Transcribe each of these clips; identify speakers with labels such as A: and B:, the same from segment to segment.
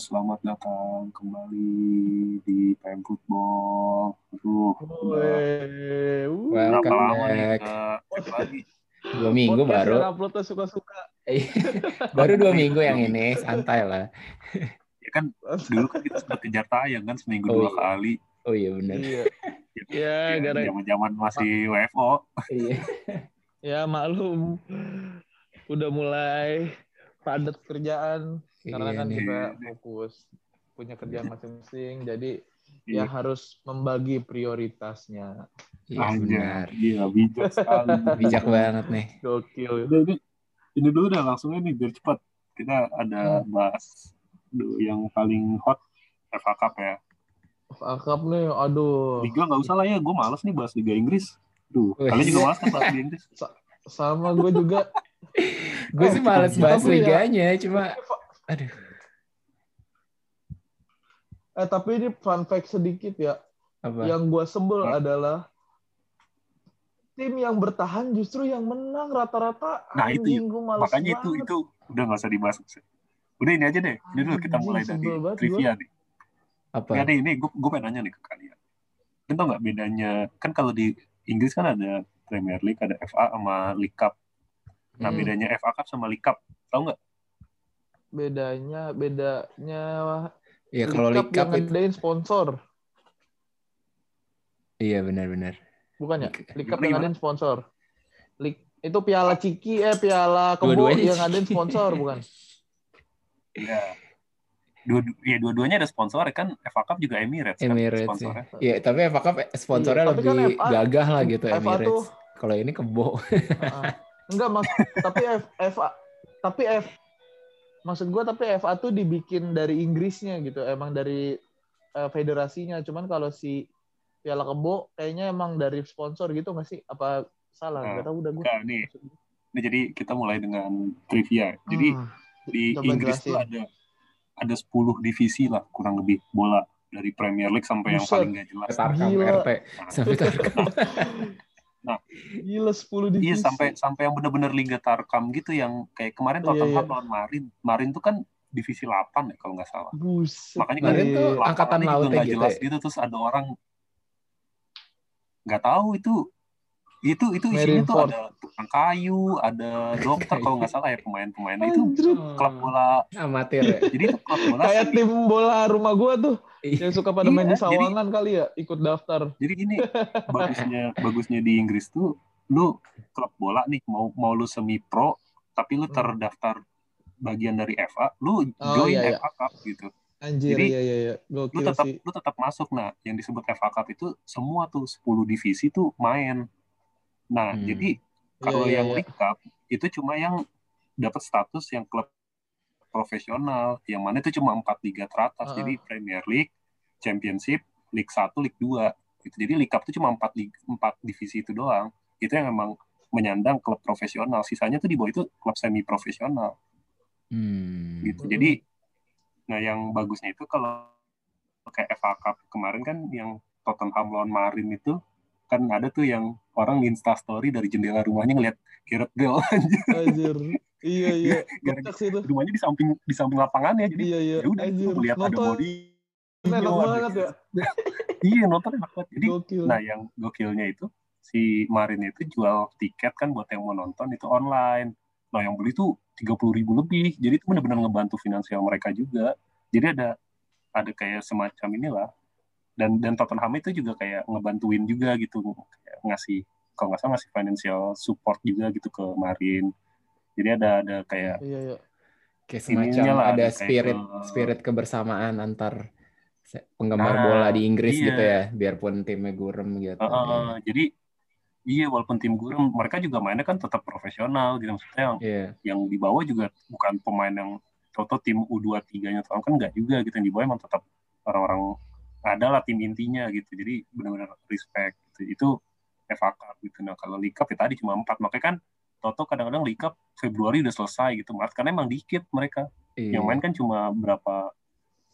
A: selamat datang kembali di PM Football. Aduh, udah
B: uh.
A: berapa
C: Welcome
A: lama nih
C: back.
A: ke cek lagi?
C: Dua minggu
B: Podcast
C: baru.
B: uploadnya suka-suka.
C: baru dua minggu yang ini, santai lah.
A: Ya kan dulu kan kita sempat kejar tayang kan seminggu
C: Oh,
A: dua
C: iya.
A: kali.
C: Oh iya benar.
B: Iya. Ya, gara
A: Zaman-zaman masih WFO.
C: Iya.
B: ya maklum. Udah mulai padat kerjaan karena
C: Iya
B: kan
C: nih.
B: kita fokus punya kerjaan masing-masing. Jadi
A: Iya.
B: ya harus membagi prioritasnya.
C: Iya benar.
A: Iya, bijak sekali.
C: Bijak banget nih.
B: Gokil.
A: Udah, ini, ini dulu dah langsungnya nih biar cepat. Kita ada
B: Hmm.
A: bahas yang paling hot FA Cup ya.
B: Akap nih, aduh.
A: Liga nggak usah lah ya, gue males nih bahas Liga Inggris. Duh, kalian juga males kan bahas Liga Inggris?
B: Sama gue juga.
C: Gue sih males bahas
B: punya-
C: liganya, cuma aduh.
B: Eh tapi ini fun fact sedikit ya.
C: Apa?
B: Yang gue sebel
A: Hmm.
B: adalah tim yang bertahan justru yang menang rata-rata.
A: Nah, itu
B: Anjing, males
A: Makanya itu
B: banget.
A: itu udah nggak usah dibahas. Udah ini aja deh. Ini dulu kita mulai dari trivia nih.
C: Apa?
A: Ya nih, ini gue gue pengen nanya nih ke kalian. Kalian tau nggak bedanya? Kan kalau di Inggris kan ada Premier League, ada FA sama League Cup. Nah
C: Hmm.
A: bedanya FA Cup sama League Cup, tau nggak?
B: Bedanya bedanya
C: Ya kalau League Cup
B: yang
C: itu
B: ngadain sponsor
C: iya benar-benar.
B: bukan ya
C: League-
B: Cup yang ngadain sponsor League itu piala ciki eh piala kebo yang ngadain sponsor bukan
A: Iya. Dua, ya dua-duanya ada sponsor kan FA Cup juga Emirates,
C: Emirates
A: kan
C: ya.
A: sponsornya.
C: Iya, tapi FA Cup sponsornya
B: Iya, tapi kan
C: lebih
B: FA
C: gagah lah gitu
B: FA
C: Emirates.
B: tuh-
C: Kalau ini kebo.
B: Heeh. enggak mas tapi F, FA tapi F maksud gua tapi FA tuh dibikin dari Inggrisnya gitu emang dari eh, federasinya cuman kalau si piala kebo kayaknya emang dari sponsor gitu nggak sih apa salah
A: Nah,
B: nggak tahu udah gua
A: Nah, nih, ini jadi kita mulai dengan trivia. Jadi
B: Hmm.
A: di
B: Coba
A: Inggris tuh ada ada 10 divisi lah kurang lebih bola dari Premier League sampai yang
B: Buset.
A: paling gak jelas.
C: Tarkam
B: Gila.
C: RT sampai Tarkam.
B: Gila 10 divisi.
A: Iya sampai sampai yang benar-benar Liga Tarkam gitu yang kayak kemarin
B: Iya,
A: Tottenham
B: iya.
A: lawan Marin. Marin tuh kan divisi 8 ya kalau nggak salah.
B: Buset.
A: Makanya kan
C: Marin tuh angkatan
A: juga
C: lautnya
A: nggak
C: gitu
A: jelas
C: ya?
A: gitu terus ada orang nggak tahu itu itu itu isinya tuh ada tukang kayu, ada dokter kalau nggak salah ya pemain-pemain itu klub bola.
C: amatir ya.
A: Jadi itu klub bola
B: Kayak
A: sih.
B: tim bola rumah gua tuh yang suka pada main
A: Iya,
B: di Sawangan kali ya ikut daftar.
A: Jadi gini, bagusnya bagusnya di Inggris tuh lu klub bola nih mau mau lu semi pro tapi lu
B: Hmm.
A: terdaftar bagian dari FA, lu
B: Oh,
A: join
B: iya, iya.
A: FA Cup gitu.
B: Anjir
A: Jadi,
B: iya iya iya.
A: Lu tetap
B: sih.
A: lu tetap masuk nah, yang disebut FA Cup itu semua tuh 10 divisi tuh main. Nah,
C: Hmm.
A: jadi
B: Iya,
A: kalau
B: iya,
A: yang
B: iya.
A: League Cup itu cuma yang dapat status yang klub profesional, yang mana itu cuma empat liga teratas.
B: Ah.
A: Jadi Premier League, Championship, League 1, League 2. Gitu. Jadi League Cup itu cuma empat empat divisi itu doang. Itu yang memang menyandang klub profesional. Sisanya tuh di bawah itu klub semi profesional
C: Hmm.
A: gitu. Jadi nah yang bagusnya itu kalau kayak FA Cup kemarin kan yang Tottenham lawan Marin itu kan ada tuh yang orang di Insta story dari jendela rumahnya ngeliat Gareth Bale
B: Anjir. Iya iya.
A: Gara-
B: itu.
A: rumahnya di samping di samping lapangannya jadi
B: Iya iya.
A: ya udah lihat ada body
B: enak banget ya.
A: iya nonton enak banget jadi
B: Gokil.
A: nah yang gokilnya itu si Marin itu jual tiket kan buat yang mau nonton itu online nah yang beli tuh tiga puluh ribu lebih jadi itu benar-benar ngebantu finansial mereka juga jadi ada ada kayak semacam inilah dan dan Tottenham itu juga kayak ngebantuin juga gitu kayak ngasih kalau nggak salah ngasih financial support juga gitu ke Marin jadi ada ada kayak
B: Iya iya.
C: Kayak semacam
A: lah,
C: ada
A: ada kayak
C: spirit
A: ke-
C: spirit kebersamaan antar penggemar
A: Nah,
C: bola di Inggris
A: iya.
C: gitu ya, biarpun timnya gurem gitu.
A: Uh, uh, jadi iya walaupun tim gurem mereka juga mainnya kan tetap profesional gitu maksudnya yang,
C: Iya.
A: yang di bawah juga bukan pemain yang toto tim U23-nya kan enggak juga gitu yang di bawah emang tetap orang-orang adalah tim intinya gitu jadi benar-benar respect gitu. itu FA Cup gitu nah kalau League Cup ya tadi cuma empat makanya kan Toto kadang-kadang League Cup Februari udah selesai gitu Maret karena emang dikit mereka
C: Iya.
A: yang main kan cuma berapa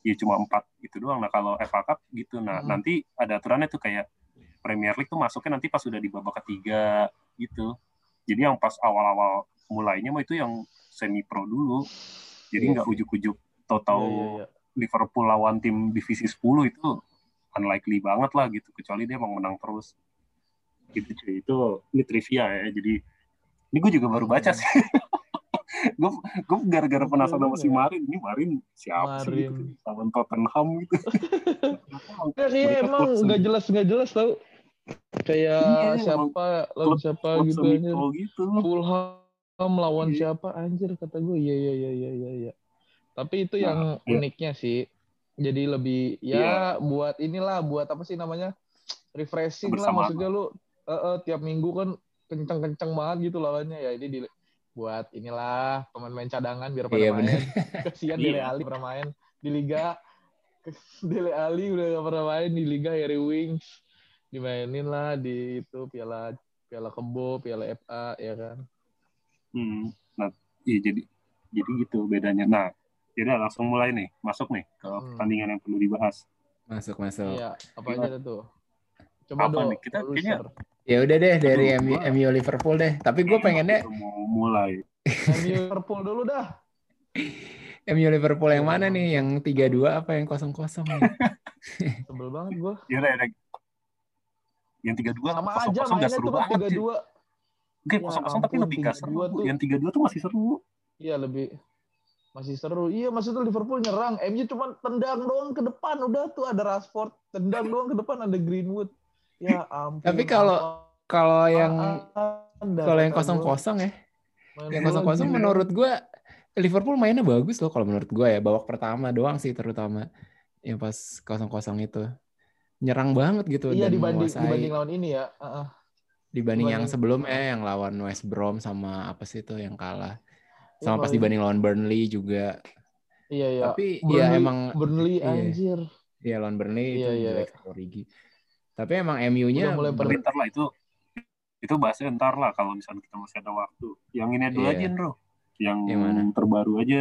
A: ya cuma empat gitu doang nah kalau FA Cup gitu nah
B: Hmm.
A: nanti ada aturannya tuh kayak Premier League tuh masuknya nanti pas sudah di babak ketiga gitu jadi yang pas awal-awal mulainya mah itu yang semi pro dulu jadi
C: Iya
A: nggak
C: sih.
A: ujuk-ujuk tahu-tahu
B: Iya, iya, iya.
A: Liverpool lawan tim divisi 10 itu unlikely banget lah gitu. Kecuali dia emang menang terus. Gitu cuy. Itu ini trivia ya. Jadi ini gue juga baru baca sih. Gue gue gara-gara penasaran sama si Marin. Ini Marin siapa sih gitu?
B: Marin.
A: lawan Tottenham gitu.
B: Ya, kayak
A: Mereka
B: emang nggak jelas nggak jelas tau. Kayak
A: Iya,
B: siapa lawan siapa
A: klub
B: gitu
A: gitu.
B: Fulham lawan
A: Iya.
B: siapa anjir kata gue. Iya iya iya iya iya. Iya. Tapi itu
A: Nah,
B: yang
A: iya.
B: uniknya sih. Jadi lebih ya
A: Iya.
B: buat inilah buat apa sih namanya? refreshing lah
A: Kebersamaan.
B: maksudnya lu eh, eh, tiap minggu kan kenceng-kenceng banget gitu lawannya ya ini di buat inilah pemain-pemain cadangan biar pada
C: Iya,
B: main.
C: bener.
B: Kasihan
A: Iya.
B: Dele Ali pernah main di liga. Dele Ali udah gak pernah main di liga Harry Wings. Dimainin lah di itu piala piala kebo, piala FA ya kan.
A: Hmm. Nah, iya jadi jadi gitu bedanya. Nah, jadi langsung mulai nih, masuk nih ke
B: Hmm.
A: pertandingan yang perlu dibahas.
C: Masuk masuk.
B: Iya, apa aja tuh? Coba
A: Apa
B: dong.
A: nih? Kita kayaknya-
C: Ya udah deh dari
A: Aduh,
C: MU, Liverpool deh. Tapi gue pengennya
A: Baru mau mulai.
B: MU Liverpool dulu dah.
C: MU Liverpool yang
B: Iya,
C: mana nih? Yang 3-2 apa yang 0-0 nih?
B: Sebel banget gua.
A: Ya udah, ya udah. Yang tiga dua
B: Sama
A: kosong
B: aja
A: kosong gak
B: mainnya
A: seru
B: tuh
A: banget. sih.
B: 3-2.
A: Oke,
B: Ya
A: kosong kosong tapi
B: ampun,
A: lebih gak seru.
B: 3-2 tuh.
A: Yang tiga dua tuh masih seru.
B: Iya lebih masih seru. Iya maksudnya Liverpool nyerang, MU cuma tendang doang ke depan. Udah tuh ada Rashford, tendang doang ke depan ada Greenwood. Ya ampun.
C: Tapi kalau- Kalau yang
B: Anda,
C: kalau yang
B: kata
C: 0-0 ya, yang
B: bola
C: 0-0
B: gila.
C: menurut gue Liverpool mainnya bagus loh kalau menurut gue ya. Babak pertama doang sih terutama. Yang pas 0-0 itu. Nyerang banget gitu
B: Iya
C: dan
B: dibanding
C: menguasai
B: dibanding lawan ini ya. Heeh.
C: dibanding yang
B: dibanding-
C: sebelumnya yang lawan West Brom sama apa sih itu yang kalah. Sama pas
B: paling-
C: dibanding lawan Burnley juga.
B: Iya iya.
C: Tapi
B: Burnley,
C: ya emang
B: Burnley
C: iya.
B: anjir.
C: ya lawan Burnley
B: Iya,
C: itu
B: iya.
C: jelek Origi. Tapi emang MU-nya
B: Udah mulai
A: Tapi
B: ber-
A: ntar lah itu itu bahasnya ntar lah kalau misalnya kita masih ada waktu. Yang ini dulu
C: Iya.
A: aja, bro. Yang,
C: Yang mana?
A: terbaru aja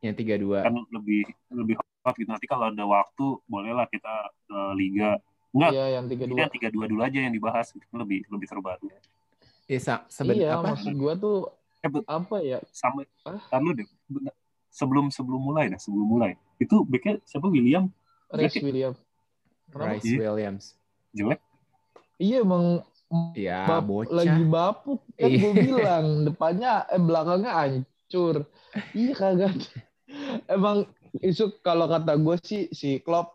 C: yang 3-2.
A: kan lebih lebih hot gitu. Nanti kalau ada waktu bolehlah kita ke liga. Enggak,
B: Iya yang tiga dua.
A: yang tiga dua dulu aja yang dibahas lebih lebih terbaru.
C: Iya, sa- seben-
B: Iya
C: apa?
B: maksud gua tuh
A: Eh,
B: apa ya?
A: sama lu deh. Sebelum sebelum mulai dah, sebelum mulai. Itu backnya siapa William
B: Rex
A: Jelek.
B: William.
C: Rice
A: Iya.
C: Williams.
A: jelek.
B: Iya emang
C: Ya,
B: bap-
C: bocah.
B: lagi bapuk kan
C: Iya.
B: gue bilang depannya eh belakangnya hancur iya kagak emang itu kalau kata gue sih si Klopp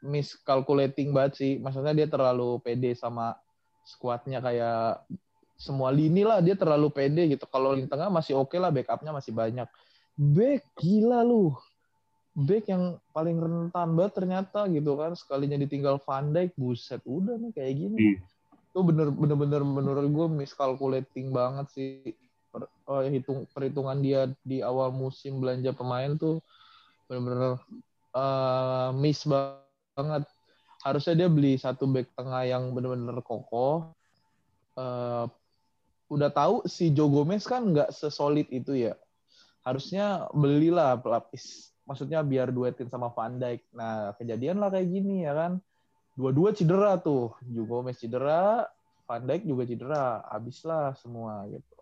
B: miscalculating banget sih maksudnya dia terlalu pede sama skuadnya kayak semua lini lah dia terlalu pede gitu. Kalau lini tengah masih oke lah backupnya masih banyak. Back gila lu. Back yang paling rentan banget ternyata gitu kan. Sekalinya ditinggal Van Dijk buset udah nih kayak gini.
A: Iya.
B: itu bener bener bener menurut gue miscalculating banget sih. Per, oh, hitung perhitungan dia di awal musim belanja pemain tuh bener-bener eh, miss banget. Harusnya dia beli satu back tengah yang bener-bener kokoh Eh, udah tahu si Joe Gomez kan nggak sesolid itu ya. Harusnya belilah pelapis. Maksudnya biar duetin sama Van Dijk. Nah kejadian lah kayak gini ya kan. Dua-dua cedera tuh. Joe Gomez cedera Van Dijk juga cedera. Habislah semua gitu.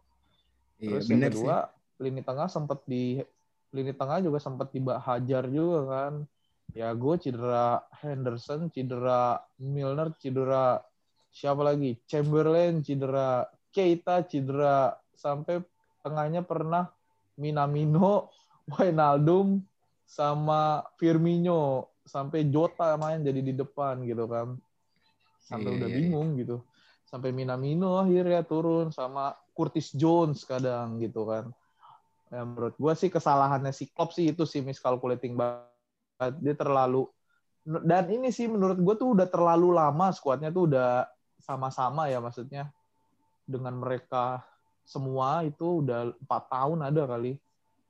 C: Iya,
B: terus yang
C: bener sih.
B: kedua lini tengah sempat di lini tengah juga sempat dihajar juga kan. Ya gue cedera Henderson cedera Milner cedera siapa lagi? Chamberlain cedera Keita cedera. Sampai tengahnya pernah Minamino Wijnaldum sama Firmino. Sampai Jota main jadi di depan gitu kan. Sampai
C: Iya,
B: udah
C: iya,
B: bingung gitu. Sampai Minamino akhirnya turun sama Curtis Jones kadang gitu kan. Ya, menurut gua sih kesalahannya si Klopp sih itu sih miscalculating banget. Dia terlalu dan ini sih menurut gue tuh udah terlalu lama skuadnya tuh udah sama-sama ya maksudnya dengan mereka semua itu udah empat tahun ada kali.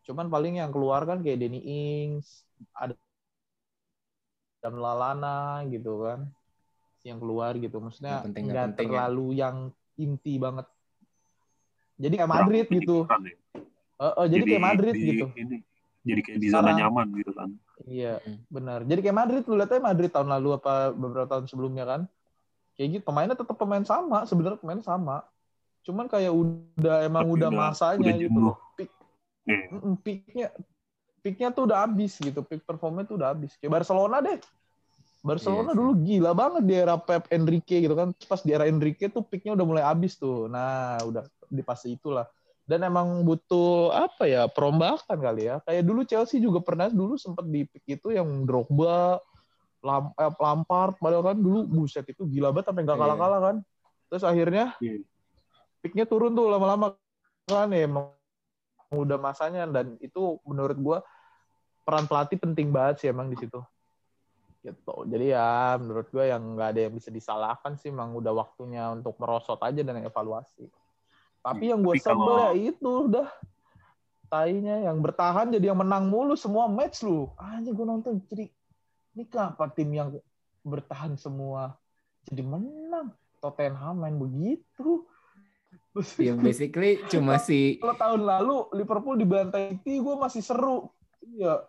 B: Cuman paling yang keluar kan kayak Danny Ings ada dan Lalana gitu kan. Yang keluar gitu maksudnya
C: Nggak ya.
B: terlalu yang inti banget. Jadi kayak
A: Kurang
B: Madrid gitu.
A: Pendidikan ya.
B: Eh, eh, jadi, kayak Madrid
A: di-
B: gitu.
A: Ini, jadi kayak di zona nyaman gitu kan.
B: iya
C: Mm.
B: benar. Jadi kayak Madrid lu lihat aja Madrid tahun lalu apa beberapa tahun sebelumnya kan. Kayak gitu pemainnya tetap pemain sama sebenarnya pemain sama cuman kayak udah emang
A: Tapi
B: udah
A: udah-
B: masanya
A: udah
B: gitu loh peak
A: Iya.
B: Mm-mm, peaknya peaknya tuh udah habis gitu, peak performnya tuh udah habis. Kayak Barcelona deh. Barcelona
C: Iya sih.
B: dulu gila banget di era Pep Enrique gitu kan. Pas di era Enrique tuh peaknya udah mulai habis tuh. Nah, udah di fase itulah. Dan emang butuh apa ya perombakan kali ya. Kayak dulu Chelsea juga pernah dulu sempat di peak itu yang Drogba, Lam, eh, Lampard, padahal kan dulu buset itu gila banget sampai nggak
C: Iya.
B: kalah-kalah kan. Terus akhirnya
A: Iya.
B: Peaknya turun tuh lama-lama kan ya emang udah masanya. Dan itu menurut gua peran pelatih penting banget sih emang di situ. Gitu. Jadi ya menurut gua yang nggak ada yang bisa disalahkan sih emang udah waktunya untuk merosot aja dan evaluasi. Tapi yang gua
A: Tapi
B: sebel ya itu udah. Tainya yang bertahan jadi yang menang mulu semua match lu. Anjing gua nonton jadi ini kenapa tim yang bertahan semua jadi menang? Tottenham main begitu Terus
C: Ya basically cuma si
B: kalau tahun lalu Liverpool dibantai City gue masih seru. Iya.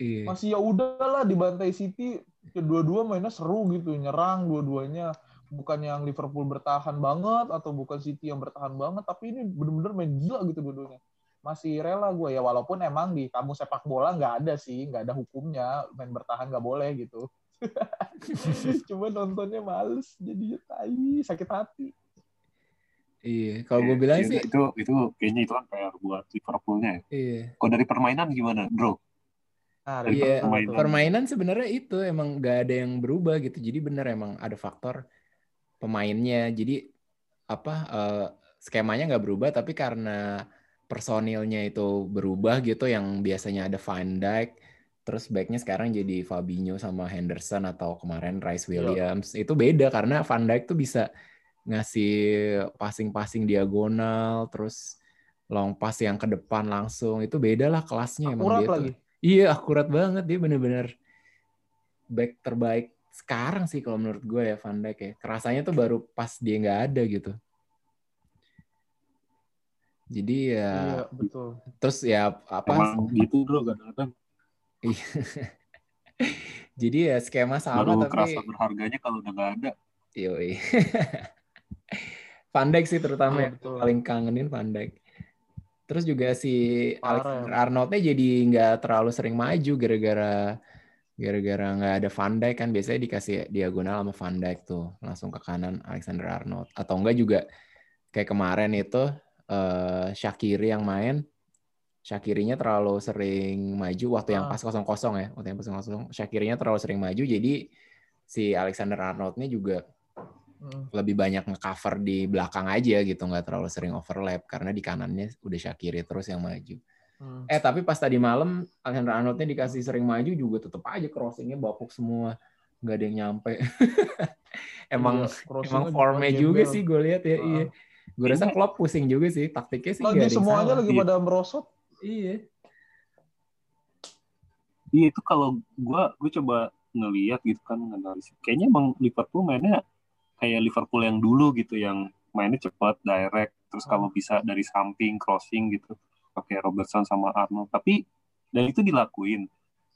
C: Iya.
B: masih ya udahlah dibantai City kedua-dua mainnya seru gitu nyerang dua-duanya. Bukan yang Liverpool bertahan banget atau bukan City yang bertahan banget tapi ini bener-bener main gila gitu dua-duanya. Masih rela gue ya walaupun emang di kamu sepak bola nggak ada sih nggak ada hukumnya main bertahan nggak boleh gitu. Cuma nontonnya males jadi tai sakit hati
C: Iya, kalau gue
A: Iya,
C: bilang
A: iya,
C: sih
A: itu itu kayaknya itu kan PR buat Liverpoolnya ya.
C: iya.
A: Kalau dari permainan gimana, Bro? Dari
C: Iya,
A: permainan.
C: permainan sebenarnya itu emang gak ada yang berubah gitu. Jadi bener emang ada faktor pemainnya. Jadi apa eh, skemanya nggak berubah, tapi karena personilnya itu berubah gitu, yang biasanya ada Van Dijk, terus backnya sekarang jadi Fabinho sama Henderson atau kemarin Rice
B: Iya.
C: Williams. Itu beda karena Van Dijk tuh bisa ngasih passing-passing diagonal, terus long pass yang ke depan langsung. Itu beda lah kelasnya emang
B: akurat
C: dia tuh.
B: lagi
C: Iya, akurat banget dia bener-bener back terbaik sekarang sih kalau menurut gue ya Van Dijk ya. Kerasanya tuh baru pas dia nggak ada gitu. Jadi ya
B: iya betul
C: terus ya apa?
A: Emang gitu, Bro, kadang-kadang
C: Jadi ya skema sama
A: baru
C: tapi
A: kerasa berharganya kalau udah nggak ada.
C: yoi. Van Dijk sih terutama
B: Iya,
C: yang
B: betul.
C: paling kangenin Van Dijk. Terus juga si
B: Parah
C: Alexander. Arnoldnya jadi nggak terlalu sering maju gara-gara gara-gara nggak ada Van Dijk kan biasanya dikasih diagonal sama Van Dijk tuh langsung ke kanan Alexander Arnold atau enggak juga kayak kemarin itu eh Shakiri yang main Shakirinya terlalu sering maju waktu yang
B: Ah.
C: pas kosong-kosong ya waktu yang pas kosong Shakirinya terlalu sering maju jadi si Alexander Arnoldnya juga
B: Mm.
C: lebih banyak ngecover di belakang aja gitu nggak terlalu sering overlap karena di kanannya udah Shakiri terus yang maju
B: Mm.
C: Eh tapi pas tadi malam Alexander Arnoldnya dikasih sering maju juga tetep aja crossingnya bapuk semua nggak ada yang nyampe. emang
B: crossingnya
C: emang formnya juga sih gue lihat ya.
B: Ah.
C: Iya. Gue rasa Klopp pusing juga sih taktiknya sih
B: lagi semuanya
C: salah.
B: lagi pada merosot
C: Iya.
A: Iya itu kalau gua gue coba ngeliat gitu kan nganalisis. Kayaknya emang Liverpool mainnya kayak Liverpool yang dulu gitu yang mainnya cepat, direct, terus kalau bisa dari samping crossing gitu pakai Robertson sama Arnold. Tapi dan itu dilakuin.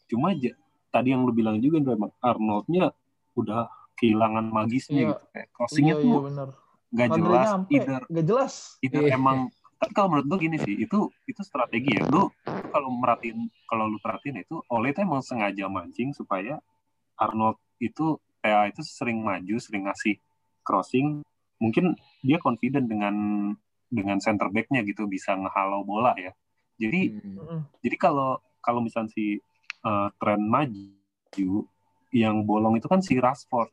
A: Cuma aja, tadi yang lu bilang juga Indra, emang Arnoldnya udah kehilangan magisnya
B: Iya.
A: gitu. Kayak crossingnya
B: iya iya
A: tuh
B: benar
A: nggak
B: Nggak
A: jelas,
B: nyampe
A: either
B: nggak jelas
A: itu
C: Iya.
A: emang tapi kalau menurut gue gini sih itu itu strategi ya lu kalau merhatiin kalau lu perhatiin itu Ole itu emang sengaja mancing supaya Arnold itu PA itu sering maju sering ngasih crossing mungkin dia confident dengan dengan center backnya gitu bisa ngehalau bola ya jadi
C: Hmm.
A: Jadi kalau kalau misalnya si eh, tren maju yang bolong itu kan si Rashford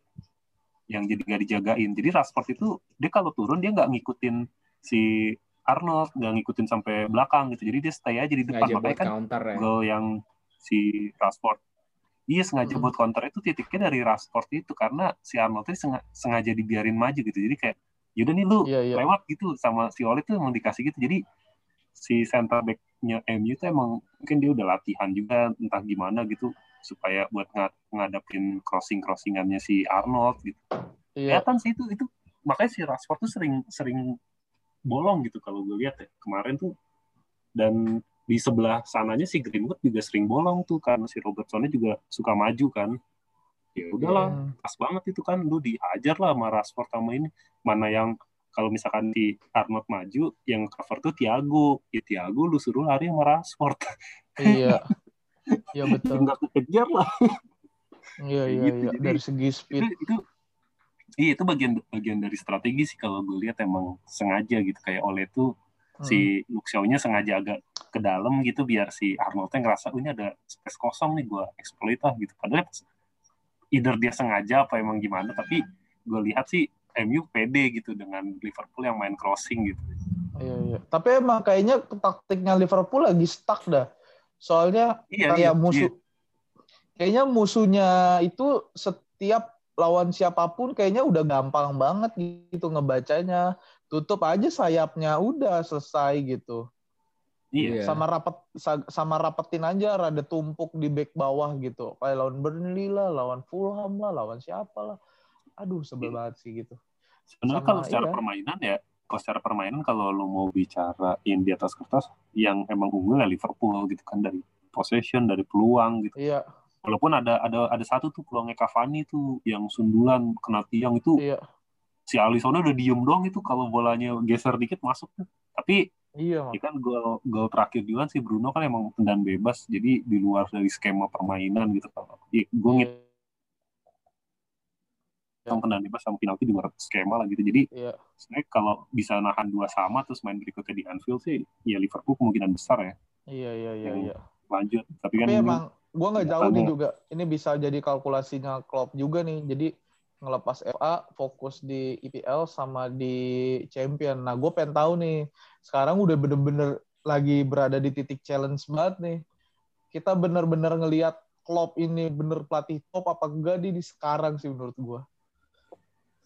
A: yang jadi nggak dijagain. Jadi Rashford itu dia kalau turun dia nggak ngikutin si Arnold, nggak ngikutin sampai belakang gitu. Jadi dia stay aja di depan. Makanya kan
C: counter ya.
A: gol yang si Rashford. Iya sengaja
B: Hmm.
A: buat counter itu titiknya dari Rashford itu karena si Arnold itu senga- sengaja dibiarin maju gitu. Jadi kayak yaudah nih lu
B: iya iya
A: lewat gitu sama si Ole tuh emang dikasih gitu. Jadi si center back-nya MU tuh emang mungkin dia udah latihan juga entah gimana gitu supaya buat nga- ngadapin crossing-crossingannya si Arnold gitu.
B: iya
A: Kelihatan sih itu itu makanya si Rashford tuh sering sering bolong gitu kalau gue lihat ya. Kemarin tuh dan di sebelah sananya si Greenwood juga sering bolong tuh karena si Robertsonnya juga suka maju kan. Ya udahlah,
B: Hmm.
A: pas banget itu kan lu dihajar lah sama Rashford sama ini mana yang kalau misalkan di Arnold maju yang cover tuh Thiago ya Thiago lu suruh lari sama Rashford
B: Iya. Iya betul.
A: nggak kekejar lah
B: Iya iya
A: gitu.
B: iya. Dari segi speed.
A: itu, itu iya itu bagian bagian dari strategi sih kalau gue lihat emang sengaja gitu kayak oleh tuh
B: Hmm.
A: si Luxiao-nya sengaja agak ke dalam gitu biar si Arnoldnya ngerasa oh, ini ada space kosong nih gue exploit lah gitu padahal either dia sengaja apa emang gimana tapi gue lihat sih MU pede gitu dengan Liverpool yang main crossing gitu
B: Iya iya. Tapi emang kayaknya taktiknya Liverpool lagi stuck dah. Soalnya
A: iya
B: kayak
A: iya,
B: musuh kayaknya musuhnya itu setiap lawan siapa pun kayaknya udah gampang banget gitu ngebacanya tutup aja sayapnya udah selesai gitu.
A: Iya, iya.
B: Sama rapet sa- sama rapetin aja rada tumpuk di back bawah gitu. Kayak lawan Burnley lah lawan Fulham lah lawan siapa lah. Aduh sebel
A: Iya.
B: banget sih gitu.
A: Sebenarnya
B: sama,
A: kalau secara
B: iya.
A: permainan ya kalau secara permainan kalau lo mau bicarain di atas kertas yang emang unggul ya Liverpool gitu kan dari possession dari peluang gitu.
B: Iya.
A: Walaupun ada ada ada satu tuh peluangnya Cavani tuh yang sundulan kena tiang itu
B: iya
A: si Alisson udah diem dong itu kalau bolanya geser dikit masuk tuh. Tapi
B: iya
A: ya kan gol gol terakhir juga si Bruno kan emang tendangan bebas. Jadi di luar dari skema permainan gitu kalau ya, gue
B: iya.
A: Ngitung tendangan bebas sama penalti di luar skema lah gitu. Jadi
B: iya.
A: sebenarnya kalau bisa nahan dua sama terus main berikutnya di Anfield sih ya Liverpool kemungkinan besar ya.
B: Iya iya iya, iya.
A: lanjut. Tapi kan
B: Tapi
A: ini
B: emang gua nggak jauh nih juga. Ini bisa jadi kalkulasinya Klopp juga nih. Jadi ngelepas FA, fokus di IPL sama di Champion. Nah, gue pengen tahu nih. Sekarang udah bener-bener lagi berada di titik challenge banget nih. Kita bener-bener ngelihat Klopp ini bener pelatih top apa enggak di, di sekarang sih menurut.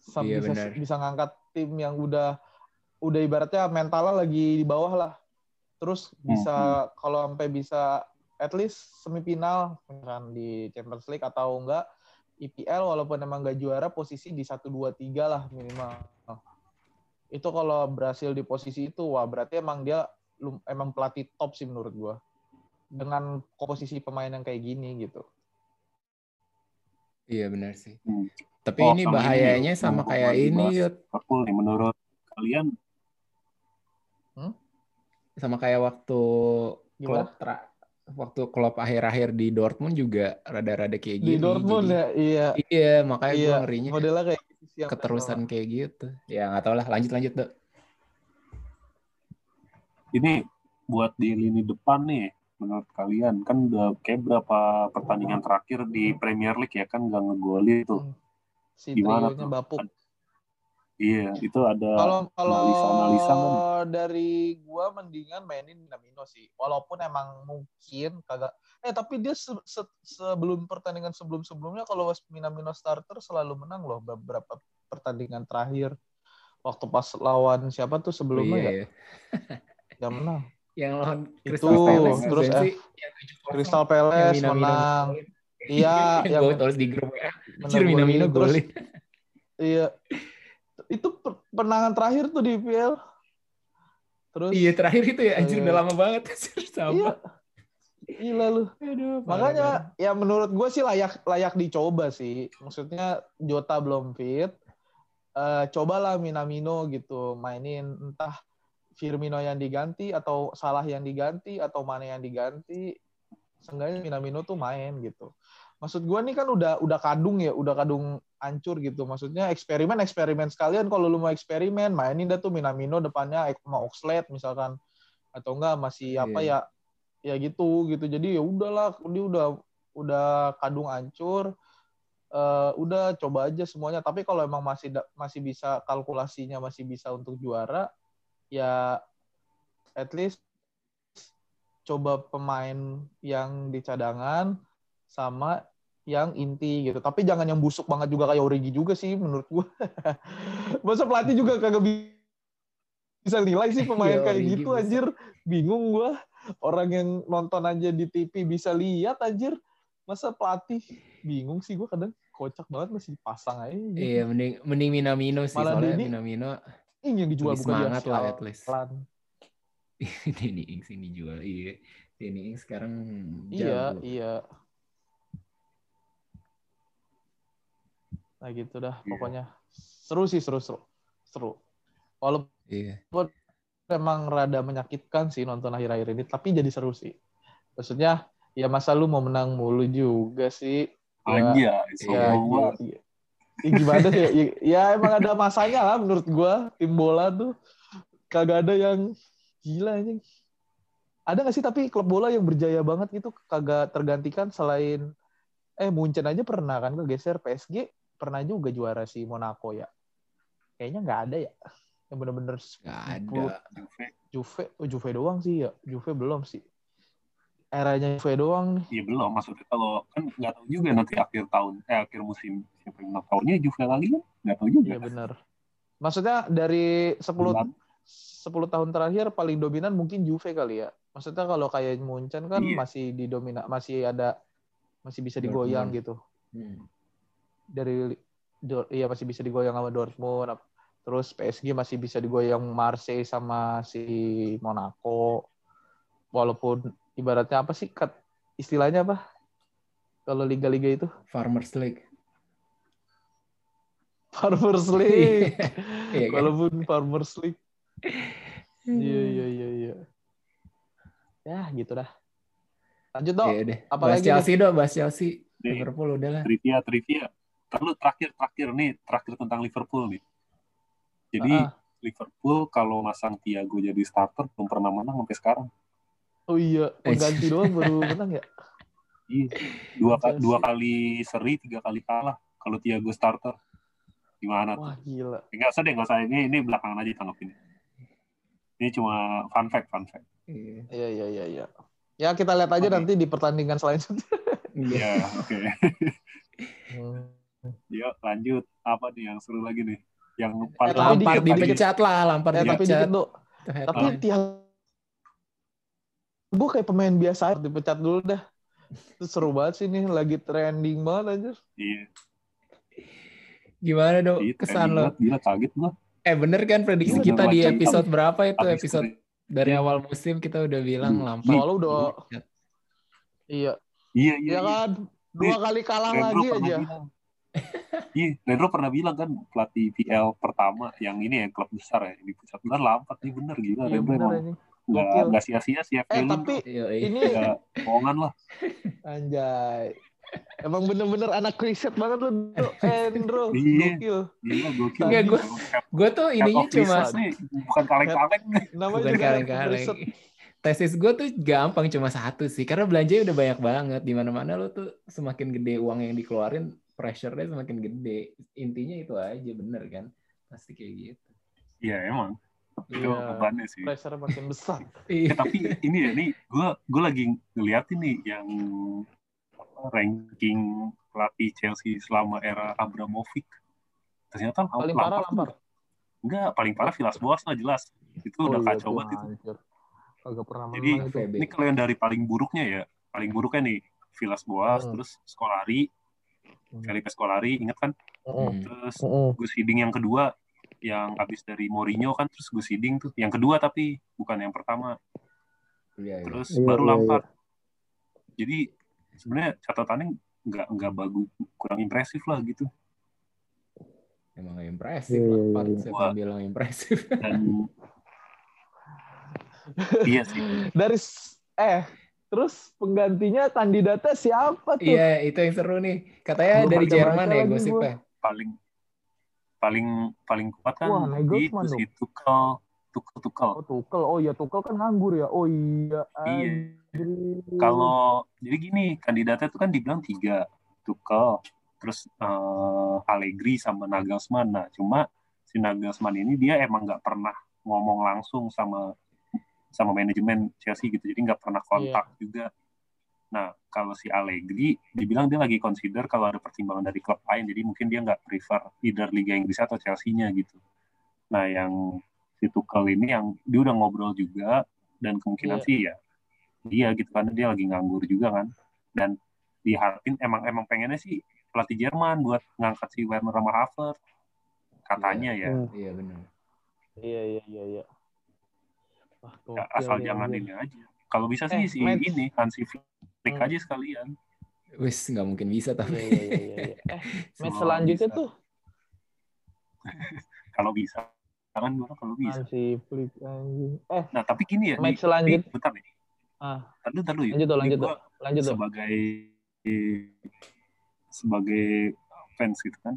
B: Sam-
C: Iya,
B: bisa, bisa ngangkat tim yang udah udah ibaratnya mentalnya lagi di bawah lah. Terus bisa kalau sampai bisa at least semifinal misalkan di Champions League atau enggak IPL walaupun emang nggak juara posisi di 1 2 3 lah minimal. Itu kalau berhasil di posisi itu wah berarti emang dia emang pelatih top sih menurut gua. Dengan komposisi pemain yang kayak gini gitu.
C: Iya benar sih.
A: Hmm.
C: Tapi
A: Oh,
C: ini
A: sama ini,
C: bahayanya
A: Yud.
C: sama kayak ini.
A: Liverpool nih menurut kalian
C: sama kayak waktu
B: Gimana?
C: Klopp waktu Klopp akhir-akhir di Dortmund juga rada-rada kayak
B: Di
C: gini.
B: Dortmund
C: jadi-
B: ya, iya.
C: Iya, makanya gue
B: Iya,
C: ngerinya
B: modelnya kayak gitu sih yang
C: keterusan kayak gitu. Ya nggak tau lah, lanjut lanjut dok.
A: ini buat di lini depan nih menurut kalian kan udah kayak berapa pertandingan terakhir di Premier League ya kan nggak ngegolin tuh
B: Hmm. Si
A: Gimana tuh?
B: bapuk.
A: Iya itu ada
B: Kalau kalau
A: analisa-analisa kan.
B: dari gua mendingan mainin Minamino sih. Walaupun emang mungkin kagak eh tapi dia se- se- sebelum pertandingan sebelum-sebelumnya kalau was Minamino starter selalu menang loh beberapa pertandingan terakhir. Waktu pas lawan siapa tuh
C: Oh,
B: sebelumnya
C: iya,
B: ya?
C: iya.
B: Dia menang.
C: Yang lawan
B: Itu,
C: Crystal Palace
B: terus?
C: Yang 7-0,
B: Crystal
C: yang
B: Palace
C: Minamino
B: menang. Iya,
C: yang
B: yang
C: gue tulis di grup ya. Minamino
B: golin. iya. Itu penangan terakhir tuh di IPL. Terus
C: Iya terakhir itu ya, anjir
B: Iya.
C: udah lama banget. Sama.
B: Iya. Gila lu.
C: Aduh,
B: Makanya ya menurut gue sih layak layak dicoba sih. Maksudnya Jota belum fit. Eh cobalah Minamino gitu mainin entah Firmino yang diganti atau Salah yang diganti atau mana yang diganti. Seenggaknya Minamino tuh main gitu. Maksud gue nih kan udah udah kadung ya, udah kadung hancur gitu. Maksudnya eksperimen eksperimen sekalian kalau lu mau eksperimen mainin dah tuh Minamino depannya sama Oxlade misalkan atau enggak masih apa
C: Iya.
B: ya ya gitu gitu jadi ya udahlah dia udah udah kadung hancur Eh, udah coba aja semuanya tapi kalau emang masih da- masih bisa kalkulasinya masih bisa untuk juara ya at least coba pemain yang di cadangan sama yang inti gitu tapi jangan yang busuk banget juga kayak Origi juga sih menurut gua masa pelatih juga kagak bi- bisa nilai sih pemain
C: Iya,
B: kayak
C: Origi
B: gitu anjir bingung gua orang yang nonton aja di TV bisa lihat anjir masa pelatih bingung sih gua kadang kocak banget masih dipasang aja gitu.
C: Iya, mending mending Minamino sih
B: Malah
C: soalnya
B: Denny-
C: Minamino
B: ini yang dijual bukan
C: semangat lah at least. Danny Ings ini jual. Iya. Danny Ings sekarang
B: iya
C: jago.
B: iya nah gitu dah
A: Iya.
B: pokoknya seru sih seru seru seru walaupun
C: Iya.
B: memang rada menyakitkan sih nonton akhir-akhir ini tapi jadi seru sih Maksudnya ya masa lu mau menang mulu juga sih. Ya,
A: Anjay,
B: ya, gila.
A: banget.
B: Ya, ya gimana sih? Ya, ya emang ada masanya lah menurut gua tim bola tuh kagak ada yang gila anjing. Ada nggak sih tapi klub bola yang berjaya banget gitu kagak tergantikan selain eh Munchen aja pernah kan kegeser PSG pernah juga juara si Monaco ya. Kayaknya nggak ada ya. Yang bener-bener
C: Nggak
B: 10
C: ada.
A: Juve,
B: Juve, oh Juve doang sih ya. Juve belum sih. Eranya Juve doang nih.
A: Iya belum, maksudnya kalau kan nggak tahu juga nanti akhir tahun, eh akhir musim siapa yang menang tahunnya Juve lagi kan nggak tahu juga.
B: Iya benar. Maksudnya dari 10
A: Bulan.
B: 10 tahun terakhir paling dominan mungkin Juve kali ya. Maksudnya kalau kayak Munchen kan
A: Iya.
B: masih didomina masih ada masih bisa digoyang
C: Dortmund.
B: gitu.
C: Hmm.
B: Dari iya masih bisa digoyang sama Dortmund. Terus PSG masih bisa digoyang Marseille sama si Monaco. Walaupun ibaratnya apa sih kat istilahnya apa? Kalau liga-liga itu
C: Farmers League.
B: Farmers League.
C: Iya kan?
B: Walaupun Farmers League. Iya iya iya iya. Ya gitu dah. Lanjut dong.
C: Iya
B: apa
C: bahas
B: lagi
C: Chelsea dong, bahas Chelsea. Liverpool udah lah.
A: trivia, trivia. Terlalu terakhir, terakhir nih, terakhir tentang Liverpool nih. Jadi
B: Ah,
A: Liverpool kalau masang Thiago jadi starter belum pernah menang sampai sekarang.
B: oh iya, pengganti doang baru menang ya.
A: Iya. Dua, ka-
B: Chelsea.
A: dua kali seri, tiga kali kalah. Kalau Thiago starter, gimana tuh?
B: Wah gila.
A: Enggak usah deh, enggak usah. Ini, ini belakangan aja tanggapin. Ini cuma fun fact, fun fact.
C: Iya.
B: Iya iya iya iya. Ya kita lihat aja
A: Oke.
B: nanti di pertandingan selanjutnya.
C: Iya.
A: Ya, oke. Yuk, lanjut. Apa nih yang seru lagi nih? Yang paling
B: tapi
C: Lampard
B: dikit, tapi
C: dipecat lah, Lampard
B: Eh, tapi dikit tuh. Tapi tiap gue kayak pemain biasa aja, dipecat dulu dah. Itu seru banget sih nih, lagi trending banget anjir.
A: Iya,
C: Gimana dong
A: iya,
C: kesan lo?
A: banget. Gila, kaget gua.
C: Eh bener kan prediksi
A: Bener,
C: kita di episode berapa itu
A: Habis
C: episode
A: dari-
C: dari awal musim kita udah bilang
A: Hmm.
C: Lampard.
B: Soalnya udah, iya,
A: Iya, iya,
B: iya
A: iya.
B: kan? Dua kali kalah lagi aja.
A: bilang. Iya, Rendro pernah bilang kan pelatih PL pertama yang ini ya klub besar ya di pusat benar Lampard nih bener gila
B: Iya
A: Rendro
B: bener
A: emang nggak nggak sia-sia sih ya
B: Eh
A: film
B: tapi
C: Iya,
B: ini
A: nggak bohongan lah
B: anjay. Emang bener-bener anak riset banget lu. Endro.
A: Iya.
B: Gokil.
A: gila gokil
C: Enggak,
A: head-
C: gue tuh ininya cuma
A: bukan kaleng-kaleng
B: Namanya
C: bukan
B: juga
C: kaleng-kaleng.
B: riset.
C: Tesis gue tuh gampang cuma satu sih, karena belanjanya udah banyak banget. Di mana-mana lo tuh semakin gede uang yang dikeluarin, pressure-nya semakin gede. Intinya itu aja bener kan? Pasti kayak gitu.
A: iya emang itu
B: Iya.
A: bebannya sih
B: Pressure makin besar.
C: Iya.
A: tapi ini ya nih gue gue lagi ngeliat ini yang ranking pelatih Chelsea selama era Abramovich ternyata
B: Paling parah
A: Lampard tuh
B: Lampard.
A: enggak paling parah Villas Boas lah jelas itu udah
B: Oh iya
A: kacau banget itu.
B: Kagak pernah
A: Jadi. Ini kalau yang dari paling buruknya ya, paling buruknya nih Villas Boas,
B: Hmm.
A: terus Scolari,
B: Hmm.
A: Felipe Scolari, ingat kan?
C: Hmm.
A: Terus
B: Heeh.
A: Gus Hiding yang kedua, yang habis dari Mourinho kan, terus Gus Hiding tuh, yang kedua tapi bukan yang pertama.
C: Iya, iya.
A: Terus
B: Iya,
A: baru
B: iya,
A: Lampard. Jadi sebenarnya catatannya nggak nggak bagus, kurang impresif lah gitu.
C: Emang impresif
B: Iya, iya,
C: Lampard.
B: iya.
C: Siapa
A: Wah.
C: bilang impresif?
A: Dan iya sih,
B: Dari eh terus penggantinya kandidatnya siapa tuh?
C: Iya, itu yang seru nih. Katanya
B: Belum
C: dari Jerman ya gosipnya.
A: paling paling paling kuat kan
B: Wah,
A: itu
B: Nagelsmann
A: si
B: dong.
A: Tuchel, Tuchel, Tuchel.
B: Oh Tukel, oh iya Tukel kan nganggur ya. Oh iya.
A: Iya. Kalau jadi gini, kandidatnya itu kan dibilang tiga, Tuchel, terus eh, Allegri sama Nagelsmann. Nah, cuma si Nagelsmann ini dia emang nggak pernah ngomong langsung sama sama manajemen Chelsea gitu, jadi nggak pernah kontak juga. Nah, kalau si Allegri dibilang dia lagi consider kalau ada pertimbangan dari klub lain, jadi mungkin dia nggak prefer either Liga Inggris atau Chelsea-nya gitu. Nah, yang si Tuchel ini yang dia udah ngobrol juga dan kemungkinan
B: Iya.
A: sih ya dia gitu karena dia lagi nganggur juga kan dan diharapin emang emang pengennya sih pelatih Jerman buat ngangkat si Werner sama Havertz katanya ya
B: Hmm.
C: Iya benar.
B: Iya iya iya iya. Wah,
A: Ya, asal jangan ini aja kalau bisa
B: Eh,
A: sih si
B: Matt.
A: ini Hansi Flick
B: Hmm.
A: aja sekalian
C: Wis nggak mungkin bisa
B: Iya
C: tapi.
B: iya iya iya. iya. Eh, match selanjutnya
A: bisa.
B: tuh
A: kalau bisa kan gua kalau bisa
B: Hansi Flick anjing. Eh,
A: nah tapi gini ya
B: match
A: nih,
B: selanjut
A: nih, bentar nih
B: Ah.
A: Tadi tadi
B: Lanjut tuh, lanjut tuh. Lanjut
A: sebagai sebagai fans gitu kan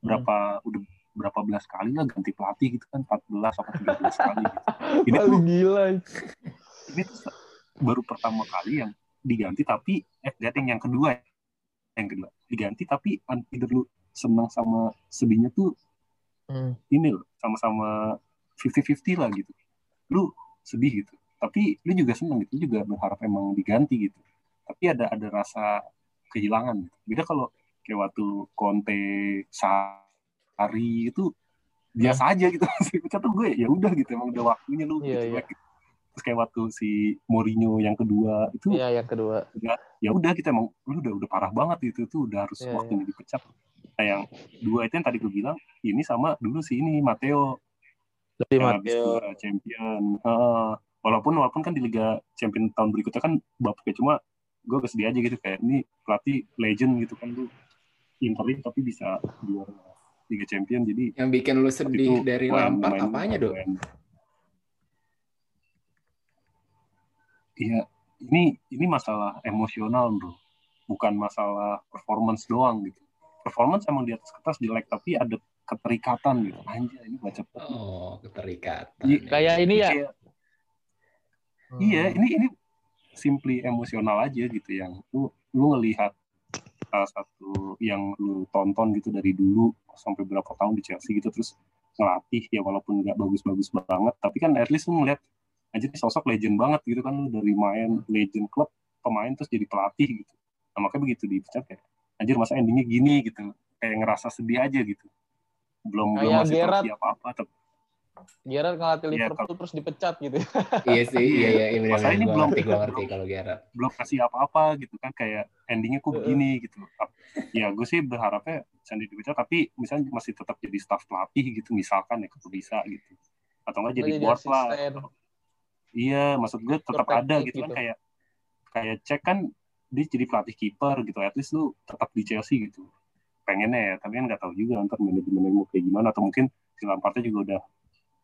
A: berapa udah berapa belas kali lah ganti pelatih gitu kan 14 atau 13 kali gitu. ini tuh
B: gila.
A: ini tuh baru pertama kali yang diganti tapi eh jadi yang kedua yang kedua diganti tapi either lu senang sama sedihnya tuh
B: Hmm.
A: ini loh sama-sama 50-50 lah gitu lu sedih gitu tapi lu juga senang gitu lu juga berharap emang diganti gitu tapi ada ada rasa kehilangan gitu beda kalau kayak waktu Conte Sari itu biasa aja gitu sih tuh gue ya udah gitu emang udah waktunya lu
B: Iya,
A: gitu
B: iya.
A: terus kayak waktu si Mourinho yang kedua itu
B: Iya, yang kedua.
A: ya udah kita emang lu udah udah parah banget itu tuh udah harus
B: Iya,
A: waktunya dipecat nah yang dua itu yang tadi gue bilang ini sama dulu si ini Matteo yang habis
B: Matteo.
A: champion Heeh. walaupun walaupun kan di Liga Champion tahun berikutnya kan bapaknya cuma gue kesedih aja gitu kayak ini pelatih legend gitu kan lu interim tapi bisa juara Liga Champion jadi
C: Yang bikin lu sedih
A: itu
C: dari Lampard apanya, Dok?
A: Iya, ini ini masalah emosional, bro. Bukan masalah performance doang gitu. Performance emang di atas kertas jelek, tapi ada keterikatan gitu. Anjir, ini baca
C: Oh, keterikatan.
A: Iya,
B: Kayak ini ya.
A: Kayak-
B: Hmm.
A: Iya, ini ini simply emosional aja gitu yang lu lu ngelihat salah satu yang lu tonton gitu dari dulu sampai berapa tahun di Chelsea gitu terus ngelatih ya walaupun nggak bagus-bagus banget tapi kan at least lu ngeliat aja sosok legend banget gitu kan dari main legend klub pemain terus jadi pelatih gitu. Nah, makanya begitu dipecat kayak anjir masa endingnya gini gitu kayak ngerasa sedih aja gitu. Belum belum
B: Kayak
A: masih
B: Gerrard.
A: trofi apa-apa tapi
B: Gerrard ngelatih
A: Iya,
B: Liverpool terus dipecat gitu.
C: iya sih, iya iya, iya benar
A: Masalahnya ini belum-
C: ngerti, gue ngerti kalau Gerard.
A: belum kasih apa-apa gitu kan kayak endingnya kok begini gitu ya gue sih berharapnya Sandy dipecat tapi misalnya masih tetap jadi staff pelatih gitu misalkan ya kalau bisa gitu atau enggak jadi
B: Jadi
A: board lah
B: asisten.
A: iya maksud gue tetap
B: Direktur
A: ada
B: teknik
A: gitu kan
B: gitu.
A: kayak kayak cek kan dia jadi pelatih kiper gitu at least lu tetap di Chelsea gitu pengennya ya tapi kan nggak tahu juga ntar manajemennya mau kayak gimana atau mungkin si Lampardnya juga udah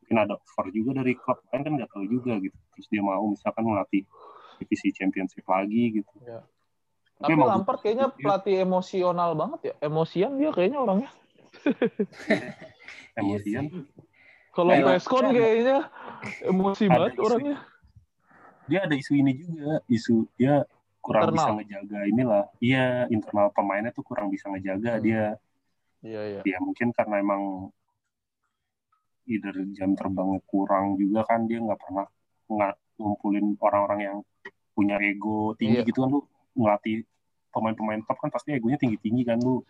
A: mungkin ada offer juga dari klub lain kan nggak tahu juga gitu terus dia mau misalkan melatih divisi championship lagi gitu
B: Iya.
A: tapi
B: Tapi Lampard kayaknya pelatih emosional banget ya. Emosian dia kayaknya orangnya.
A: emosian
B: Kalau
A: Kayak-
B: Peskon
A: kayak-
B: kayaknya emosi
A: Ada
B: banget
A: isu.
B: orangnya.
A: dia ada isu ini juga isu dia kurang bisa
B: Internal.
A: ngejaga inilah iya internal pemainnya tuh kurang bisa ngejaga
B: Hmm.
A: dia
B: Iya, iya.
A: ya mungkin karena emang either jam terbangnya kurang juga kan dia nggak pernah nggak ngumpulin orang-orang yang punya ego tinggi
B: Iya.
A: gitu kan lu ngelatih pemain-pemain top kan pasti egonya tinggi-tinggi kan lu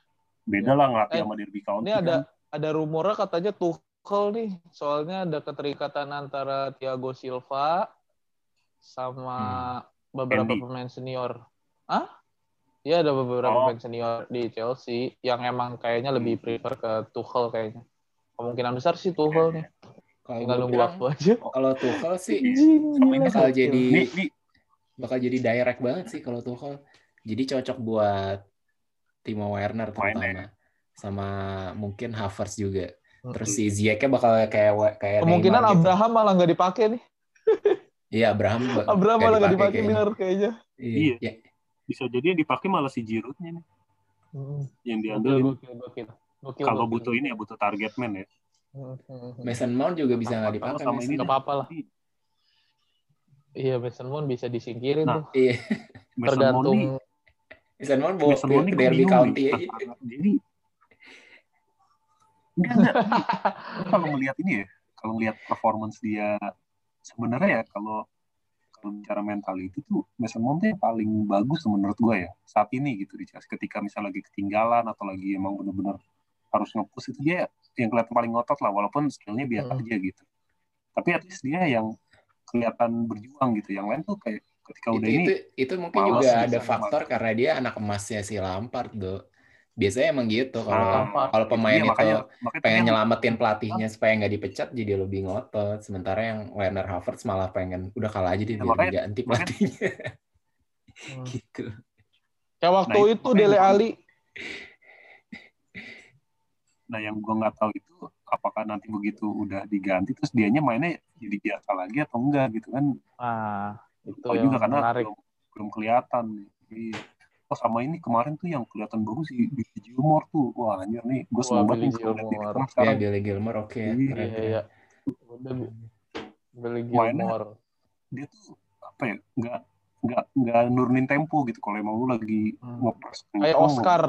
A: beda lah ngelatih
B: Eh,
A: sama Derby County
B: Ini ada
A: kan.
B: ada rumornya katanya Tuchel nih, soalnya ada keterikatan antara Thiago Silva sama beberapa
A: Andy.
B: pemain senior. Hah? Iya ada beberapa
A: Oh.
B: pemain senior di Chelsea yang emang kayaknya lebih prefer ke Tuchel kayaknya. Kemungkinan besar sih Tuchel nih.
C: Kalau
B: Tinggal
C: gue
B: nunggu
C: bilang,
B: waktu aja.
C: kalau Tuchel sih
A: ini
C: bakal jadi bakal jadi direct banget sih kalau Tuchel. Jadi cocok buat Timo Werner terutama sama mungkin Havertz juga. Terus
B: Hmm.
C: si Ziyech bakal kayak kayak
B: Kemungkinan
C: Neymar gitu.
B: Abraham malah nggak dipakai nih.
C: Iya Abraham.
B: Abraham
C: nggak
B: malah nggak dipakai bener kayaknya.
C: Iya.
A: Iya.
C: Ya,
A: bisa jadi yang dipakai malah si Giroud-nya nih
B: Hmm.
A: yang diambil
B: gokil, gokil. Gokil,
A: kalau
B: gokil.
A: butuh ini ya butuh target man ya
B: Hmm.
C: Mason Mount juga bisa nggak dipakai.
A: sama
C: Mason.
A: ini
B: Nggak apa-apa lah. Iya, Mason Mount bisa disingkirin
A: Nah,
B: tuh.
C: Iya.
A: Mason Mount
B: Tergantung
C: Mason Mount bawa
A: Mason Mount
C: Derby
A: bingung
C: County
A: nih.
C: aja.
A: Jadi enggak enggak. Ini kalau melihat ini ya, kalau melihat performance dia sebenarnya ya kalau kalau bicara mental itu tuh Mason Mount yang paling bagus menurut gue ya saat ini gitu di Chelsea. Ketika misalnya lagi ketinggalan atau lagi emang bener-bener harus nge-push itu dia yang kelihatan paling ngotot lah walaupun skillnya biasa
B: Hmm.
A: aja gitu. Tapi at least dia yang kelihatan berjuang gitu. Yang lain tuh kayak ketika
C: Itu,
A: udah ini
C: itu itu mungkin juga
A: gitu
C: ada
A: sama
C: faktor karena dia anak emasnya si Lampard, Do. Biasanya emang gitu kalau
A: Nah,
C: kalau pemain
A: iya,
C: itu
A: makanya- makanya
C: pengen nyelamatin pelatihnya supaya nggak dipecat jadi lebih ngotot. Sementara yang Werner Havertz malah pengen udah kalah aja deh
A: Ya,
C: biar
A: makanya-
C: pelatihnya
B: Hmm.
C: gitu.
B: Kayak waktu
A: Nah,
B: itu
A: itu
B: Dele Ali.
A: Nah yang gue nggak tahu itu apakah nanti begitu udah diganti terus dianya mainnya jadi biasa lagi atau enggak gitu kan?
B: Ah, Itu
A: oh
B: yang
A: juga karena belum, belum kelihatan nih. Iya. Oh sama ini kemarin tuh yang kelihatan bagus si Billy Gilmore tuh. Wah anjir nih, gue seneng banget nih
B: Gilmore.
C: Ya. Billy Gilmore oke
A: Iya,
C: keren,
B: Iya, iya. Udah Billy
A: Mainnya-
B: Gilmore.
A: Dia tuh apa ya, nggak nggak nggak nurunin tempo gitu. Kalau emang lu lagi
B: Hmm.
A: ngepres
B: Kayak Oscar,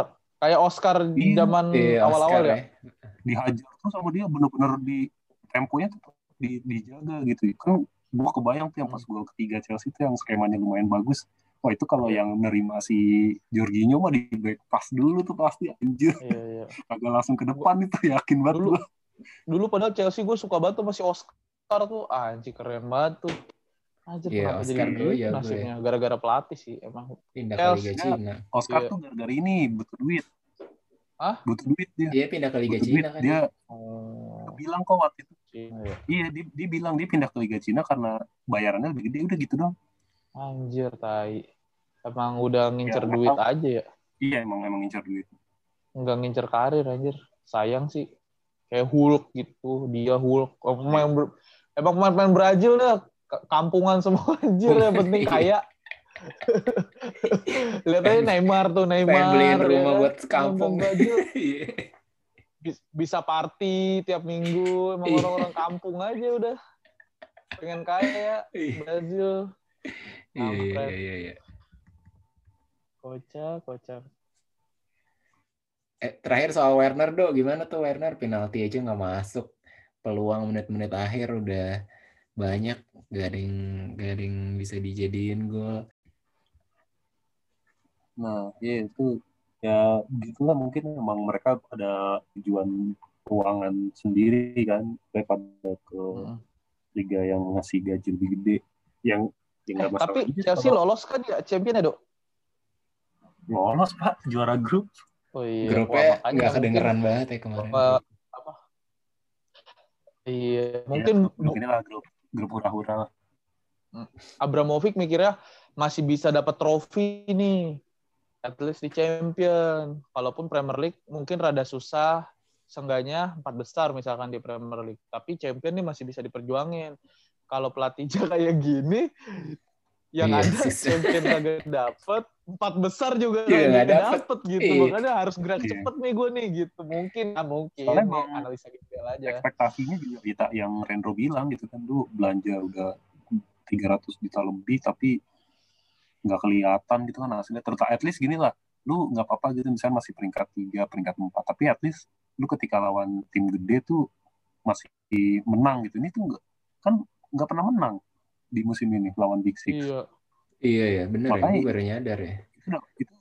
B: kayak Oscar
A: Iya.
B: zaman
C: Iya,
B: awal-awal ya.
C: ya.
A: dihajar tuh sama dia bener-bener di temponya tetap di, dijaga gitu. Kan gue kebayang tuh yang pas gol ketiga Chelsea tuh yang skemanya lumayan bagus. Wah itu kalau yang nerima si Jorginho mah di back pass dulu tuh pasti anjir.
B: Iya, iya.
A: Agak langsung ke depan itu yakin banget
B: Dulu-
A: gua.
B: Dulu padahal Chelsea gue suka banget tuh masih Oscar tuh. Anjir keren banget tuh. Anjir
C: Iya,
B: kenapa
C: Oscar
B: jadi
C: dulu ya.
B: nasibnya. Gara-gara pelatih sih emang.
C: Pindah ke. Liga Cina.
A: Oscar
B: Iya.
A: tuh gara-gara ini butuh duit.
B: Hah?
A: Butuh duit dia.
C: Iya pindah ke Liga
A: butuh duit.
C: Cina kan.
A: Dia
B: Oh,
A: bilang kok waktu itu.
B: Cina ya.
A: Iya, dia, dia bilang dia pindah ke Liga Cina karena bayarannya lebih gede. Udah gitu dong.
B: Anjir tai. Emang udah ngincer
A: Ya,
B: duit
A: emang-
B: aja ya.
A: Iya emang emang ngincar duit.
B: Nggak ngincer karir anjir. Sayang sih. Kayak Hulk gitu. Dia Hulk. Pemain Emang pemain-pemain Brazil dah. Kampungan semua anjir. Yang penting kaya. Lihat aja Neymar tuh Neymar.
C: Pengen beliin
B: ya
C: rumah
B: kan?
C: buat kampung. Iya.
B: bis- bisa party tiap minggu. Emang
C: Iya.
B: orang-orang kampung aja udah. Pengen kaya.
C: Iya,
B: Brazil.
C: iya, iya, iya.
B: Kocak, kocak.
C: Eh, terakhir soal Werner do, gimana tuh Werner penalti aja nggak masuk, peluang menit-menit akhir udah banyak, gak ada yang gak ada yang bisa dijadiin gol.
A: Nah, iya itu ya gitulah mungkin emang mereka ada tujuan keuangan sendiri kan daripada ke
B: Mm.
A: liga yang ngasih gaji lebih gede yang yang nggak masalah
B: Tapi Chelsea
A: kalau
B: lolos kan ya champion ya, Dok?
A: lolos pak juara grup
B: Oh iya.
C: Grupnya
B: Wah, makanya
C: nggak
B: mungkin
C: kedengeran banget ya kemarin.
B: apa apa? Iya, mungkin
A: ya, grup inilah grup grup hura-hura lah.
B: Abramovich mikirnya masih bisa dapat trofi nih. At least di champion. Walaupun Premier League mungkin rada susah. Seenggaknya empat besar misalkan di Premier League. Tapi champion nih masih bisa diperjuangin. Kalau pelatihnya kayak gini, yang
C: Iya,
B: ada champion kagak dapet, empat besar juga
C: nggak
B: kagak
C: dapet.
B: dapet gitu.
C: Iya.
B: Makanya harus gerak
A: Iya.
B: cepet nih gue nih gitu. Mungkin, ah, mungkin.
A: Soalnya
B: Nih, analisa gitu aja.
A: ekspektasinya juga kita yang Rendro bilang gitu kan lu belanja udah 300 juta lebih tapi nggak kelihatan gitu kan hasilnya terus at least gini lah lu nggak apa-apa gitu misalnya masih peringkat tiga peringkat empat tapi at least lu ketika lawan tim gede tuh masih menang gitu ini tuh nggak kan nggak pernah menang di musim ini lawan Big Six
B: Iya.
C: Iya ya, bener ya,
A: Makanya-
C: gue baru nyadar ya.
A: itu itu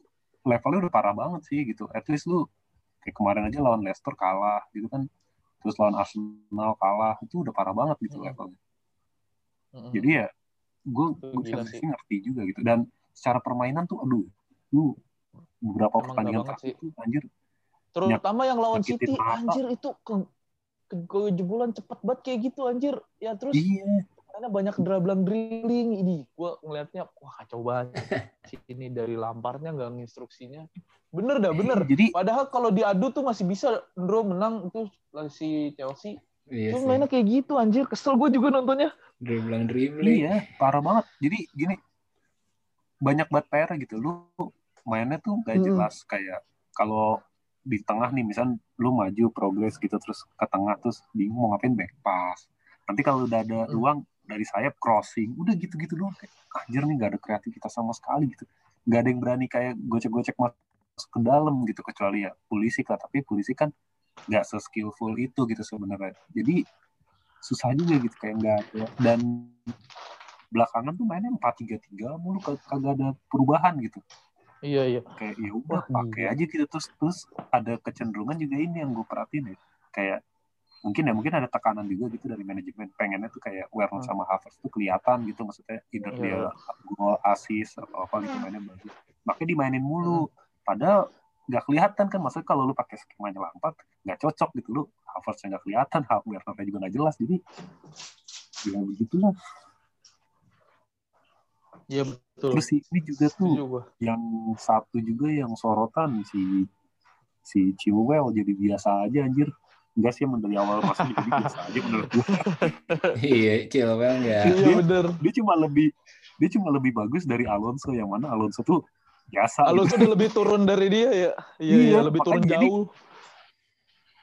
A: levelnya udah parah banget sih gitu at least lu kayak kemarin aja lawan Leicester kalah gitu kan terus lawan Arsenal kalah itu udah parah banget gitu
B: Hmm.
A: levelnya
B: Mm-mm.
A: jadi ya gue gue sih
B: sih.
A: ngerti juga gitu dan secara permainan tuh aduh lu beberapa
B: Emang
A: pertandingan terakhir tuh anjir
B: Terutama yang lawan City,
A: mata.
B: anjir itu ke, ke kejebolan cepet banget kayak gitu anjir. Ya terus
A: iya
B: karena banyak dribling drilling ini. Gua ngelihatnya wah kacau banget. Ini dari lamparnya nggak instruksinya bener dah bener.
A: Jadi
B: padahal kalau diadu tuh masih bisa Ndro menang. Itu si Chelsea.
C: Iya
B: Cuma mainnya kayak gitu anjir. Kesel gue juga nontonnya.
C: Dribbling dribbling.
A: iya parah banget. Jadi gini banyak banget PR gitu. Lu mainnya tuh gak
B: Hmm.
A: jelas. Kayak kalau di tengah nih misal lu maju progres gitu terus ke tengah terus bingung mau ngapain back pass. Nanti kalau udah ada
B: Hmm.
A: ruang dari sayap crossing udah gitu-gitu doang kayak anjir nih gak ada kreativitas sama sekali gitu. Gak ada yang berani kayak gocek-gocek masuk ke dalam gitu kecuali ya polisi lah. Tapi polisi kan nggak se-skillful itu gitu sebenarnya. Jadi susah juga gitu kayak nggak ada. Dan belakangan tuh mainnya empat tiga tiga mulu kag- kagak ada perubahan gitu.
B: Iya iya.
A: Kayak ya udah
B: Wah,
A: pakai
B: gila.
A: aja gitu. Terus terus ada kecenderungan juga ini yang gue perhatiin ya. Kayak mungkin ya mungkin ada tekanan juga gitu dari manajemen. Pengennya tuh kayak Werner
B: Hmm.
A: sama Havertz tuh kelihatan gitu maksudnya either
B: Iya.
A: dia gol assist atau apa gitu mainnya bagus. Makanya dimainin mulu.
B: Hmm.
A: padahal nggak kelihatan kan maksudnya kalau lu pakai skemanya Lampard nggak cocok gitu. Lu Havertz nggak kelihatan Werner juga nggak jelas. Jadi ya begitulah.
B: Iya betul.
A: Terus ini juga tuh
B: gua
A: yang satu juga yang sorotan si si Chilwell jadi biasa aja anjir enggak sih emang dari awal masuk jadi biasa aja menurut gue
C: iya Chilwell nggak
B: Iya
A: Dia-
B: bener.
A: dia cuma lebih dia cuma lebih bagus dari Alonso yang mana Alonso tuh biasa gitu.
B: Alonso udah lebih turun dari dia ya. Iya,
A: Iya,
B: iya, lebih turun
A: jadi-
B: jauh.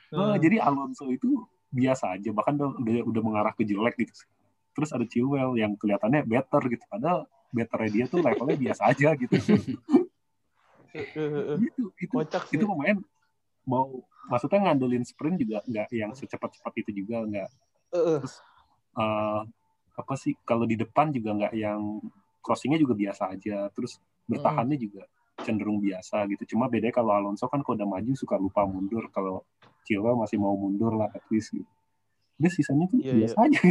A: Nah,
B: Hmm.
A: jadi Alonso itu biasa aja bahkan udah, udah mengarah ke jelek gitu terus ada Chilwell yang kelihatannya better gitu padahal betternya dia tuh levelnya biasa aja gitu
B: eh.
A: itu itu
B: Kocak sih.
A: itu pemain mau maksudnya ngandelin sprint juga nggak yang secepat-cepat itu juga nggak.
B: Eh, eh.
A: eh, apa sih kalau di depan juga nggak yang crossingnya juga biasa aja terus bertahannya juga cenderung biasa gitu. Cuma bedanya kalau Alonso kan kalau udah maju suka lupa mundur kalau Chilwell masih mau mundur lah at least gitu. Dia sisanya tuh
B: Iya,
A: biasa aja.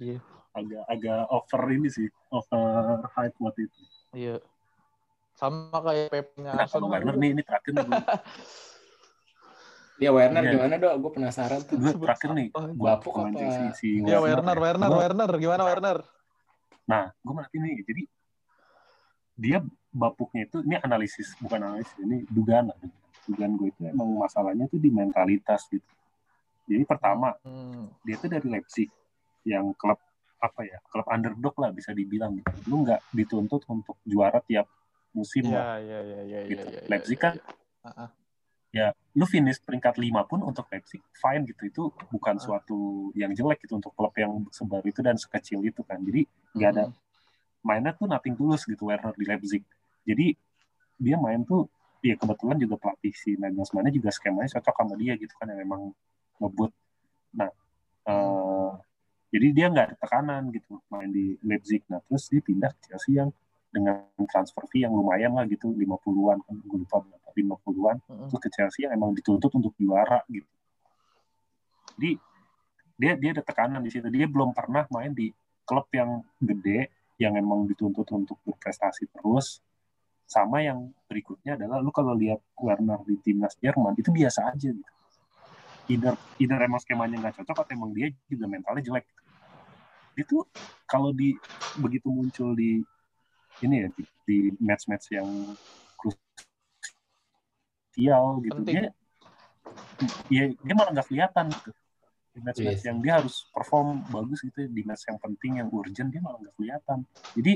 B: Iya.
A: agak agak over ini sih over hype waktu itu.
B: Iya. Sama kayak Pep-nya
A: nah
B: Arsenal.
A: Werner nih ini terakhir nih gue-
C: ya Werner
A: Iya.
C: gimana dok gue penasaran tuh
A: gue terakhir nih pemain
C: apa?
A: Chelsea si
B: Iya Werner, Werner,
A: Gua-
B: Werner. Gimana Werner?
A: Nah, gue merhatiin nih, jadi dia bapuknya itu, ini analisis, bukan analisis, ini dugaan. Dugaan gue itu emang masalahnya tuh di mentalitas gitu. Jadi pertama,
B: Hmm.
A: dia tuh dari Leipzig, yang klub apa ya, klub underdog lah bisa dibilang gitu. Lu nggak dituntut untuk juara tiap musim lah.
B: Iya, iya, iya, iya,
A: Gitu.
B: iya.
A: Leipzig
B: iya,
A: kan
B: iya. Ah, ah.
A: Ya, lu finish peringkat 5 pun untuk Leipzig, fine gitu. Itu bukan
B: Ah.
A: suatu yang jelek gitu untuk klub yang sebaru itu dan sekecil itu kan. Jadi nggak ada
B: Hmm.
A: mainnya tuh nothing tulus gitu Werner di Leipzig. Jadi dia main tuh ya kebetulan juga pelatih si Nagelsmann juga skemanya cocok sama dia gitu kan yang memang ngebut. Nah, eh, jadi dia nggak ada tekanan gitu main di Leipzig. Nah, terus dia pindah ke Chelsea yang dengan transfer fee yang lumayan lah gitu 50-an kan gue lupa berapa 50-an
B: Hmm.
A: terus ke Chelsea yang emang dituntut untuk juara gitu. Jadi dia dia ada tekanan di situ. Dia belum pernah main di klub yang gede yang emang dituntut untuk berprestasi terus. Sama yang berikutnya adalah lu kalau lihat Werner di timnas Jerman itu biasa aja gitu. Either, either emang skemanya nggak cocok atau emang dia juga mentalnya jelek. Dia tuh kalau di begitu muncul di ini ya di, di match-match yang krusial gitu
B: Penting.
A: dia ya dia malah nggak kelihatan gitu di match-match
C: Yes.
A: yang dia harus perform bagus gitu di match yang penting yang urgent dia malah nggak kelihatan jadi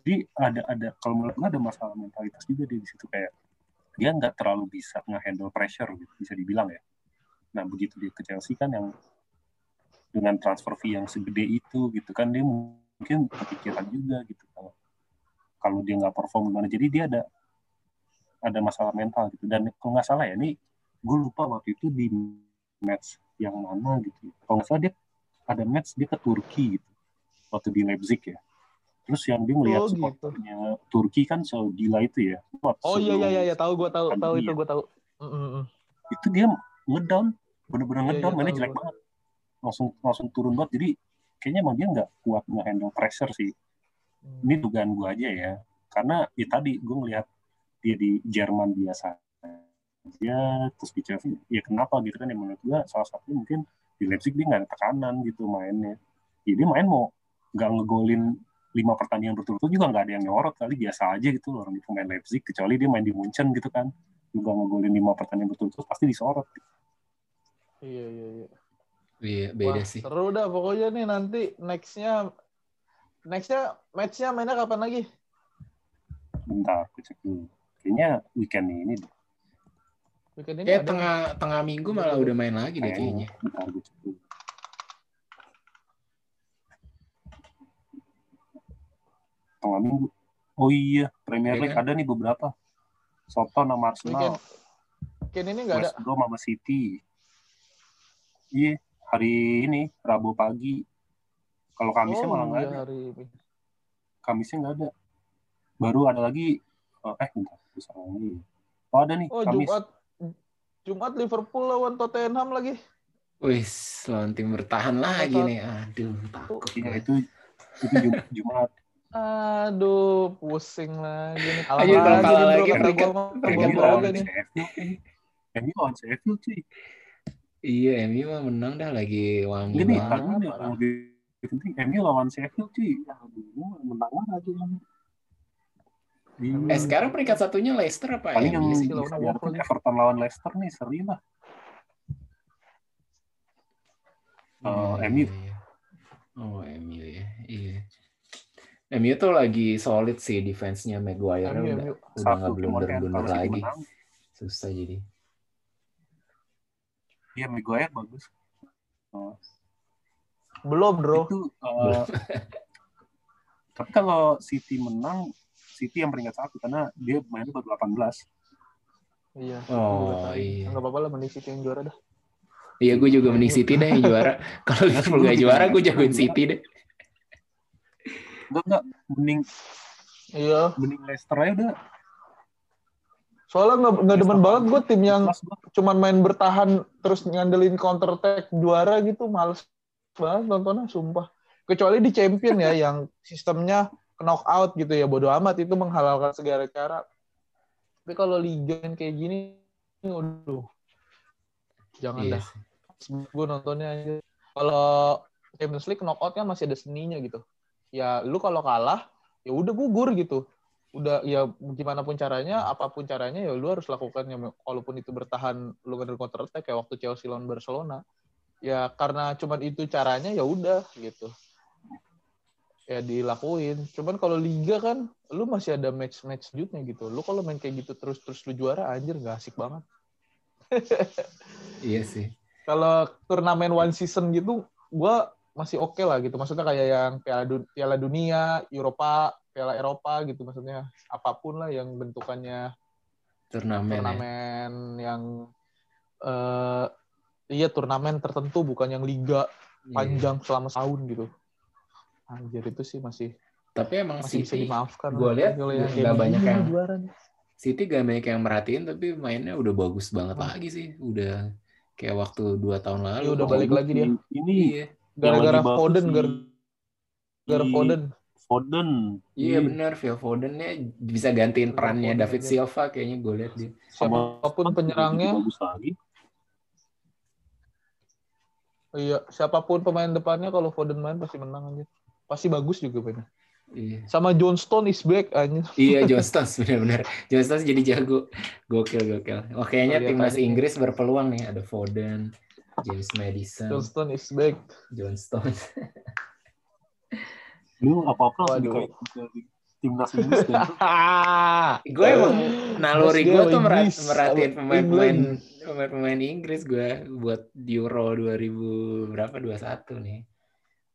A: jadi ada ada kalau menurut gue ada masalah mentalitas juga dia di situ kayak dia nggak terlalu bisa nge-handle pressure gitu bisa dibilang ya nah begitu dia ke Chelsea kan yang dengan transfer fee yang segede itu gitu kan dia mungkin kepikiran juga gitu kalau kalau dia nggak perform gimana. Jadi dia ada ada masalah mental gitu. Dan kalau nggak salah ya ini gue lupa waktu itu di match yang mana gitu. Kalau nggak salah dia ada match dia ke Turki gitu waktu di Leipzig ya. Terus yang dia melihat
B: Oh, gitu.
A: supporternya Turki kan segila itu ya.
B: Oh iya iya iya, iya. tahu gue tahu tahu itu gue tahu. Hmm, hmm, hmm.
A: itu dia ngedown bener-bener
B: Iya,
A: ngedown.
B: Iya,
A: mainnya
B: tahu
A: jelek banget. Langsung langsung turun banget. Jadi kayaknya emang dia nggak kuat nge-handle pressure sih.
B: Hmm.
A: ini dugaan gue aja ya. Karena ya tadi gue ngelihat dia di Jerman biasa aja terus di Chelsea ya kenapa gitu kan yang menurut gue salah satu mungkin di Leipzig dia nggak ada tekanan gitu mainnya. Ya dia main mau nggak ngegolin lima pertandingan berturut-turut juga nggak ada yang nyorot kali biasa aja gitu orang di pemain Leipzig kecuali dia main di Munchen gitu kan. Juga ngegolin lima pertandingan berturut-turut pasti disorot.
B: Iya iya iya.
C: Iya beda
B: Wah,
C: sih
B: Seru dah pokoknya nih nanti nextnya nextnya matchnya mainnya kapan lagi?
A: bentar gue cek dulu kayaknya weekend ini deh
B: Weekend ini
C: kayak
B: ada.
C: tengah tengah minggu malah udah main lagi deh
A: kayaknya
C: kayaknya
A: bentar gue cek dulu tengah minggu oh iya Premier
C: Iya
A: League
C: kan?
A: ada nih beberapa Soton sama Arsenal
B: Weekend. Weekend ini nggak ada.
A: West Brom sama City iya hari ini Rabu pagi kalau Kamisnya
B: oh
A: malah nggak
B: iya
A: ada
B: hari ini.
A: Kamisnya nggak ada baru ada lagi oh, eh bentar bisa lagi oh ada nih
B: Oh
A: Kamis
B: Jumat Jumat Liverpool lawan Tottenham lagi.
C: Wis, lawan tim bertahan lagi
B: Masa-
C: nih. Aduh, takut.
A: iya itu itu Jum- Jumat
B: Aduh, pusing lagi nih. Kalah
C: Ayo,
B: lagi,
C: kalah lagi, peringkat
B: gua
A: lawan
B: aja nih.
C: Iya, MU mah menang dah lagi wangi
A: Gini,
C: banget.
A: nih yang lebih penting MU lawan Sheffield cuy. Aduh, menang lagi. Iya.
C: Eh sekarang peringkat satunya Leicester apa
A: paling yang
C: MU sih?
B: sih lawan Wolves.
A: Everton lawan Leicester nih seri lah. Oh,
C: Iya,
A: MU.
C: iya, iya. Oh, MU ya. Iya. MU tuh lagi solid sih defense-nya Maguire
B: MU,
C: udah
B: MU.
C: udah
A: Satu
C: nggak
A: kalau City
C: lagi.
A: menang,
C: Susah jadi.
A: Iya Maguire bagus. Oh,
B: Belum, bro.
A: itu eh, tapi kalau City menang City yang peringkat satu karena dia mainnya baru 18
B: Iya.
C: Oh, iya.
B: Enggak apa-apa lah mending City yang juara dah.
C: Iya, gue juga mending City deh yang juara. Kalau Liverpool gak juara, gue jagoin City deh.
A: enggak enggak mending
B: Iya.
A: mending Leicester aja udah
B: Soalnya nggak nggak demen
A: Leicester
B: banget gue tim yang cuman main bertahan terus ngandelin counter attack juara gitu males banget nontonnya sumpah. Kecuali di champion ya yang sistemnya knockout gitu ya bodo amat itu menghalalkan segala cara. Tapi kalau liga yang kayak gini, waduh, jangan
C: Iya
B: dah. Gue nontonnya aja. Kalau Champions League knockout kan masih ada seninya gitu. Ya lu kalau kalah, ya udah gugur gitu. Udah ya gimana pun caranya, apa pun caranya ya lu harus lakukan ya walaupun itu bertahan lu ngadil counter attack kayak waktu Chelsea lawan Barcelona. Ya karena cuman itu caranya ya udah gitu. Ya dilakuin. Cuman kalau liga kan lu masih ada match-match jutnya gitu. Lu kalau main kayak gitu terus-terus lu juara anjir gak asik banget.
C: Iya sih.
B: kalau turnamen one season gitu gue masih oke lah gitu maksudnya kayak yang piala, piala dunia Eropa piala Eropa gitu maksudnya apa pun lah yang bentukannya
C: Turnamen. ya.
B: turnamen yang eh iya turnamen tertentu bukan yang liga
C: Iya.
B: panjang selama setahun gitu anjir itu sih masih
C: Tapi emang
B: masih bisa
C: City,
B: dimaafkan
C: gua
B: lah.
C: lihat
B: Kalau yang
C: nggak
B: kayak
C: banyak yang-
B: juara nih.
C: City gak banyak yang merhatiin tapi mainnya udah bagus banget
B: Hmm.
C: lagi sih. Udah kayak waktu dua tahun lalu.
B: Iya, udah balik lagi dia.
A: ini
C: Iya.
B: gara-gara Foden gara-gara Foden
A: Foden
C: Iya benar, Phil Fodennya bisa gantiin
B: Phil
C: perannya
B: Foden
C: David
B: aja.
C: Silva kayaknya gue lihat dia.
A: sama
B: siapa pun penyerangnya
A: bagus lagi
B: Iya, siapa pun pemain depannya kalau Foden main pasti menang aja. Pasti bagus juga mainnya.
C: Iya.
B: Sama John Stone is back aja.
C: Iya, John Stones benar-benar. John Stones jadi jago. Gokil, gokil. Oh, kayaknya
B: Lihat
C: timnas
B: nih.
C: Inggris berpeluang nih. Ada Foden, James Madison,
B: John Stone is back.
C: John Stones.
A: lu apa apa langsung
B: Waduh.
A: dikait ke timnas Inggris dan
C: gue emang naluri gue tuh merat-
B: Inggris,
C: merhatiin pemain-pemain pemain-pemain Inggris gue buat Euro 2000 berapa 21 nih.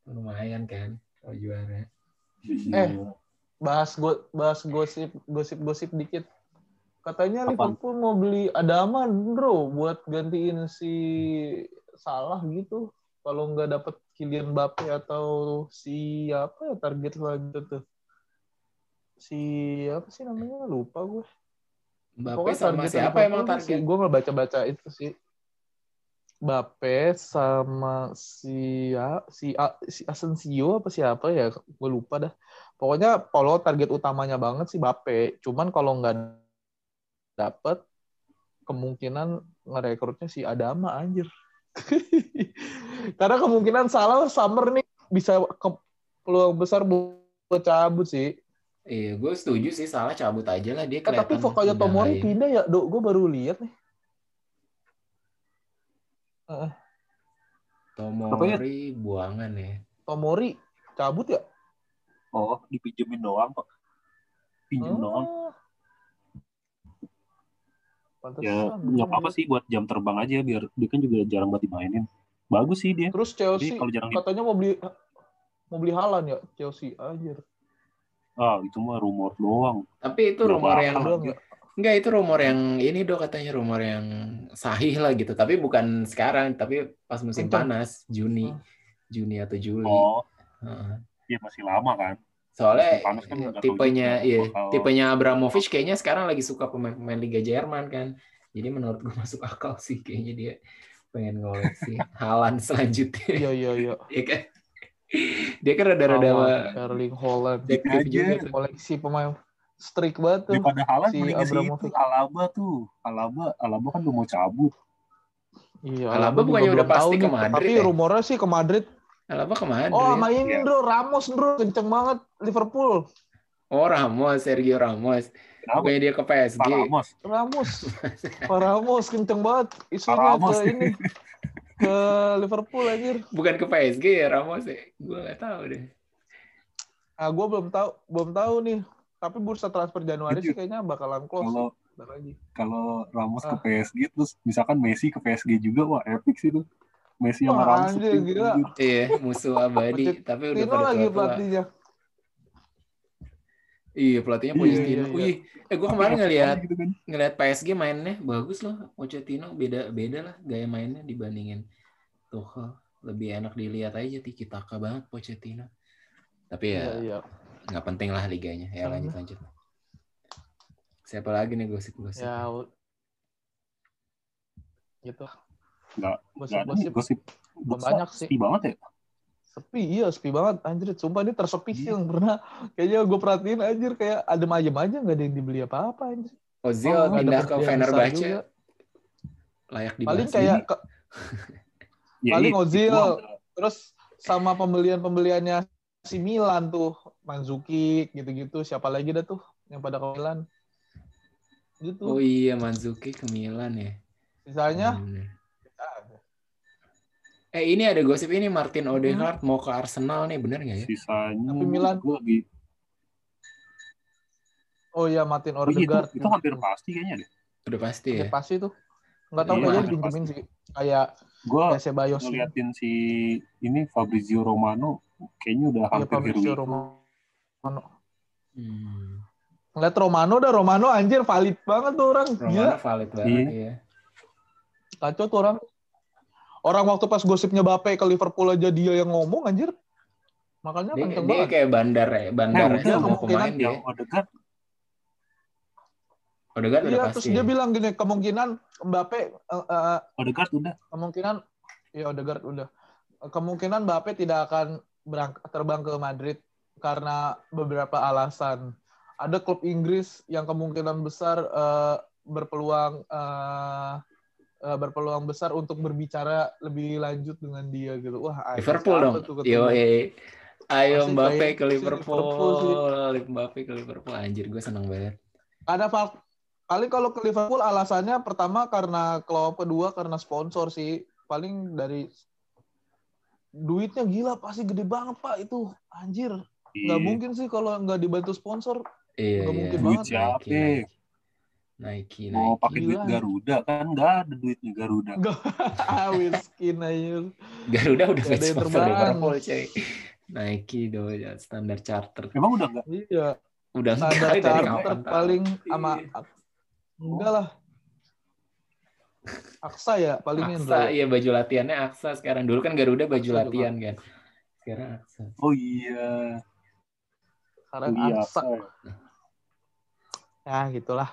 C: Lumayan kan kalau juara.
B: Eh. Bahas go, bahas gosip gosip gosip dikit. Katanya? Liverpool mau beli Adama, bro, buat gantiin si Salah gitu. Kalau nggak dapet Kylian Mbappe atau si apa ya target selanjutnya tuh. Si apa sih namanya lupa gue.
C: Mbappe
B: Pokoknya
C: sama siapa emang target?
B: Gue nggak baca-baca itu sih. Mbappe sama si ya, si A- si Asensio apa siapa ya? Gue lupa dah. Pokoknya Paulo target utamanya banget sih Mbappe. Cuman kalau nggak dapet kemungkinan ngerekrutnya si Adama anjir. Karena kemungkinan salah Summer nih bisa ke peluang besar buat cabut sih.
C: Iya, gue setuju sih salah cabut aja lah dia
B: Eh, tapi
C: udah
B: Tomori
C: lain.
B: pindah ya, Dok. Gue baru lihat nih.
C: Tomori buangan ya.
B: Tomori cabut ya?
A: oh dipinjemin doang kok pinjem doang
B: Pantesan,
A: ya nggak apa-apa sih buat jam terbang aja biar dia kan juga jarang banget dimainin bagus sih dia
B: Terus
A: Jadi
B: Chelsea
A: kalau jarang
B: katanya mau beli mau beli Halan ya Chelsea anjir.
A: ah itu mah rumor doang
C: Tapi itu rumor
A: bakal.
C: yang
B: Doang ya.
C: enggak itu rumor yang ini dong katanya rumor yang sahih lah gitu. Tapi bukan sekarang, tapi pas musim
B: Kencang.
C: panas Juni,
B: Hmm.
C: Juni atau Juli.
A: oh
C: Heeh.
A: iya masih lama kan
C: Soalnya
A: panas kan
C: tipenya iya,
A: bakal-
C: tipenya Abramovich kayaknya sekarang lagi suka pemain-pemain Liga Jerman kan. Jadi menurut gue masuk akal sih kayaknya dia pengen ngoleksi Halan selanjutnya.
B: Iya iya iya.
C: Iya kan? Dia kan rada-rada
B: Erling Haaland.
C: juga tuh.
B: Koleksi pemain strict banget tuh.
A: daripada Haaland
B: si
A: si itu
B: Abramovich.
A: Alaba tuh Alaba Alaba kan udah mau cabut
B: Iya,
C: Alaba
B: juga
C: bukannya
B: belum
C: udah pasti
B: tahu
C: ke
B: nih.
C: Madrid
B: Tapi
C: ya?
B: rumornya sih ke Madrid.
C: Alaba ke mana?
B: Oh, sama
C: ya?
B: ini
A: Iya.
B: bro, Ramos bro, kenceng banget Liverpool.
C: Oh Ramos, Sergio Ramos. Bukannya dia ke PSG.
A: Pak Ramos.
B: Ramos. Pak Ramos kenceng banget isunya
A: Ramos.
B: ke ini ke Liverpool anjir.
C: Bukan ke PSG ya Ramos ya? Gue nggak tahu deh.
B: Ah, gue belum tahu, belum tahu nih. Tapi bursa transfer Januari sih
A: Jujur.
B: kayaknya bakalan close.
A: Kalau
B: lagi.
A: kalau Ramos ke
B: Ah.
A: PSG terus misalkan Messi ke PSG juga wah epic sih itu. Messi sama Ramos.
B: anjir, gila.
C: Iya, musuh abadi. Tapi udah
B: Tino
C: pada
B: lagi pelatihnya.
C: Iya, pelatihnya
B: Iya,
C: Pochettino.
B: iya, iya.
C: Wih, eh gue kemarin
A: Tapi
C: ngeliat
A: gitu kan.
C: ngeliat PSG mainnya bagus loh. Pochettino beda beda lah gaya mainnya dibandingin Tuchel. Lebih enak dilihat aja tiki taka banget Pochettino. Tapi
B: Iya,
C: ya
B: iya.
C: nggak penting lah liganya. Ya lanjut lanjut. Siapa lagi nih gosip-gosip?
B: Ya, gitu.
A: Nggak- Nggak gosip.
B: Belum
A: Bursa
B: banyak sih.
A: Sepi banget ya.
B: sepi, iya sepi banget. Anjir, sumpah ini tersepi sih
A: Iya.
B: yang pernah. Kayaknya gue perhatiin anjir kayak adem ayem aja nggak ada yang dibeli apa-apa anjir.
C: Ozil
B: Oh, nggak ada
C: pindah ke Fenerbahce layak
B: Paling
C: dibahas.
B: kayak ke-
A: Ya,
B: Paling Ozil. terus sama pembelian-pembeliannya si Milan tuh, Manzukic gitu-gitu. Siapa lagi dah tuh yang pada ke Milan? Gitu.
C: Oh iya Manzuki ke Milan ya.
B: Sisanya
C: Bener. Eh ini ada gosip ini Martin
B: Hmm.
C: Odegaard mau ke Arsenal nih bener nggak ya?
A: Sisanya
B: Tapi Milan-
A: gue lagi
B: Oh iya Martin
A: Oh, iya, itu,
B: Odegaard.
A: itu hampir pasti kayaknya deh.
C: Udah pasti
B: Ya,
C: ya.
B: pasti tuh. Nggak tahu
A: Iya,
B: kayaknya dipinjemin sih. Kayak
A: Gue
B: Bayos. Iya,
A: ngeliatin si ini Fabrizio Romano kayaknya udah hampir
B: Fabrizio
A: hero
B: Romano.
C: Hmm.
B: Ngeliat Romano dah Romano anjir valid banget tuh orang.
C: Romano
B: Gila.
C: valid banget
A: Iya.
C: ya.
B: Kacau tuh orang. Orang waktu pas gosipnya Bape ke Liverpool aja dia yang ngomong anjir. Makanya
C: Dia,
B: kenceng
C: dia
B: banget.
C: kayak bandar ya, bandar
A: Eh,
C: ya
A: udah,
B: kemungkinan
C: pemain dia.
A: yang Odegaard
C: Odegaard udah
B: Iya,
C: pasti.
B: terus
C: ya.
B: dia bilang gini, kemungkinan Mbappe eh, eh,
A: Odegaard udah
B: kemungkinan ya Odegaard udah. Kemungkinan Mbappe tidak akan berang- terbang ke Madrid karena beberapa alasan. Ada klub Inggris yang kemungkinan besar eh, berpeluang eh, eh, berpeluang besar untuk berbicara lebih lanjut dengan dia gitu. Wah,
C: Liverpool dong. Yo, Ayo Mbappe
B: kayak
C: ke Liverpool.
B: Liverpool.
C: Mbappe ke Liverpool. Anjir, gue seneng banget.
B: Ada fak- paling kalau ke Liverpool alasannya pertama karena klub kedua karena sponsor sih. Paling dari duitnya gila pasti gede banget pak itu anjir nggak
A: Iya.
B: mungkin sih kalau nggak dibantu sponsor
C: Iya,
B: Nggak
C: iya.
B: mungkin
A: Duit
B: banget.
A: siapa?
C: Nike, Nike.
A: Mau pakai duit. Garuda kan nggak ada duitnya Garuda.
B: Whiskin aja
C: Garuda udah
B: Nggak ada yang
C: sponsor
B: terbang.
C: Liverpool, cuy. Nike dong, ya, standar charter.
A: Emang udah nggak?
B: iya
C: Udah
B: standar charter paling sama
C: Iya.
B: enggak lah Aksa ya palingnya
C: Aksa, iya baju latihannya Aksa sekarang. Dulu kan Garuda baju
B: Aksa juga.
C: latihan kan. Sekarang Aksa.
A: Oh iya.
B: sekarang
A: Oh, iya.
B: Aksa ya gitulah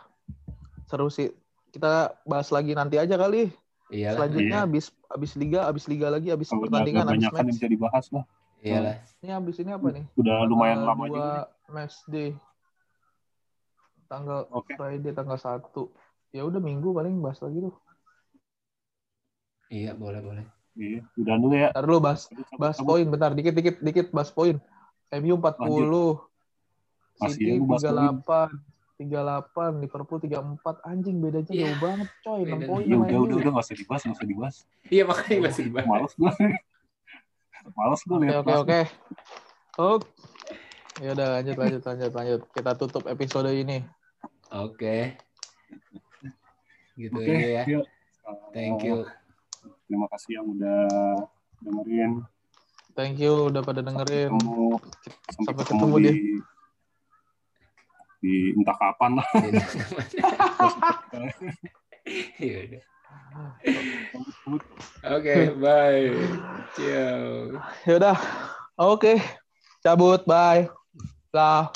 B: seru sih kita bahas lagi nanti aja kali
C: Iyalah,
B: selanjutnya
A: Iya.
B: habis habis liga habis liga lagi habis
A: Kalau udah
B: pertandingan habis
A: banyak kan yang
B: match
A: bisa dibahas lah.
C: iyalah.
B: ini habis ini apa nih
A: Udah lumayan
B: Tanggal
A: lama
B: dua
A: juga.
B: match day tanggal
A: Oke.
B: Friday tanggal 1 ya udah minggu paling bahas lagi tuh
C: Iya, boleh, boleh.
A: Iya. Udah dulu ya.
B: ntar dulu bahas bahas poin bentar dikit dikit dikit bahas poin MU 40
A: Masih
B: City
A: ya, lu bahas
B: 38 38 Liverpool 34 anjing bedanya
C: Iya.
B: jauh banget coy 6
C: Bedanya.
B: poin sama
A: udah udah udah nggak usah dibahas nggak usah dibahas.
C: Iya, makanya masih dibahas.
A: Males gue. Males gue
B: Oke
A: lihat.
B: oke oke. Oke. Ya udah lanjut lanjut lanjut lanjut. Kita tutup episode ini.
C: Oke. Gitu
A: Oke.
C: aja ya.
A: yuk.
C: Thank you.
A: Terima kasih yang udah dengerin.
B: Thank you udah pada dengerin.
A: Ketemu sampai,
B: Sampai
A: ketemu,
B: ketemu
A: di
B: deh
A: di entah kapan lah.
C: Iya. Iya. Oke, bye. Ciao.
B: Yaudah. Oke. Okay. Cabut, bye. Lah.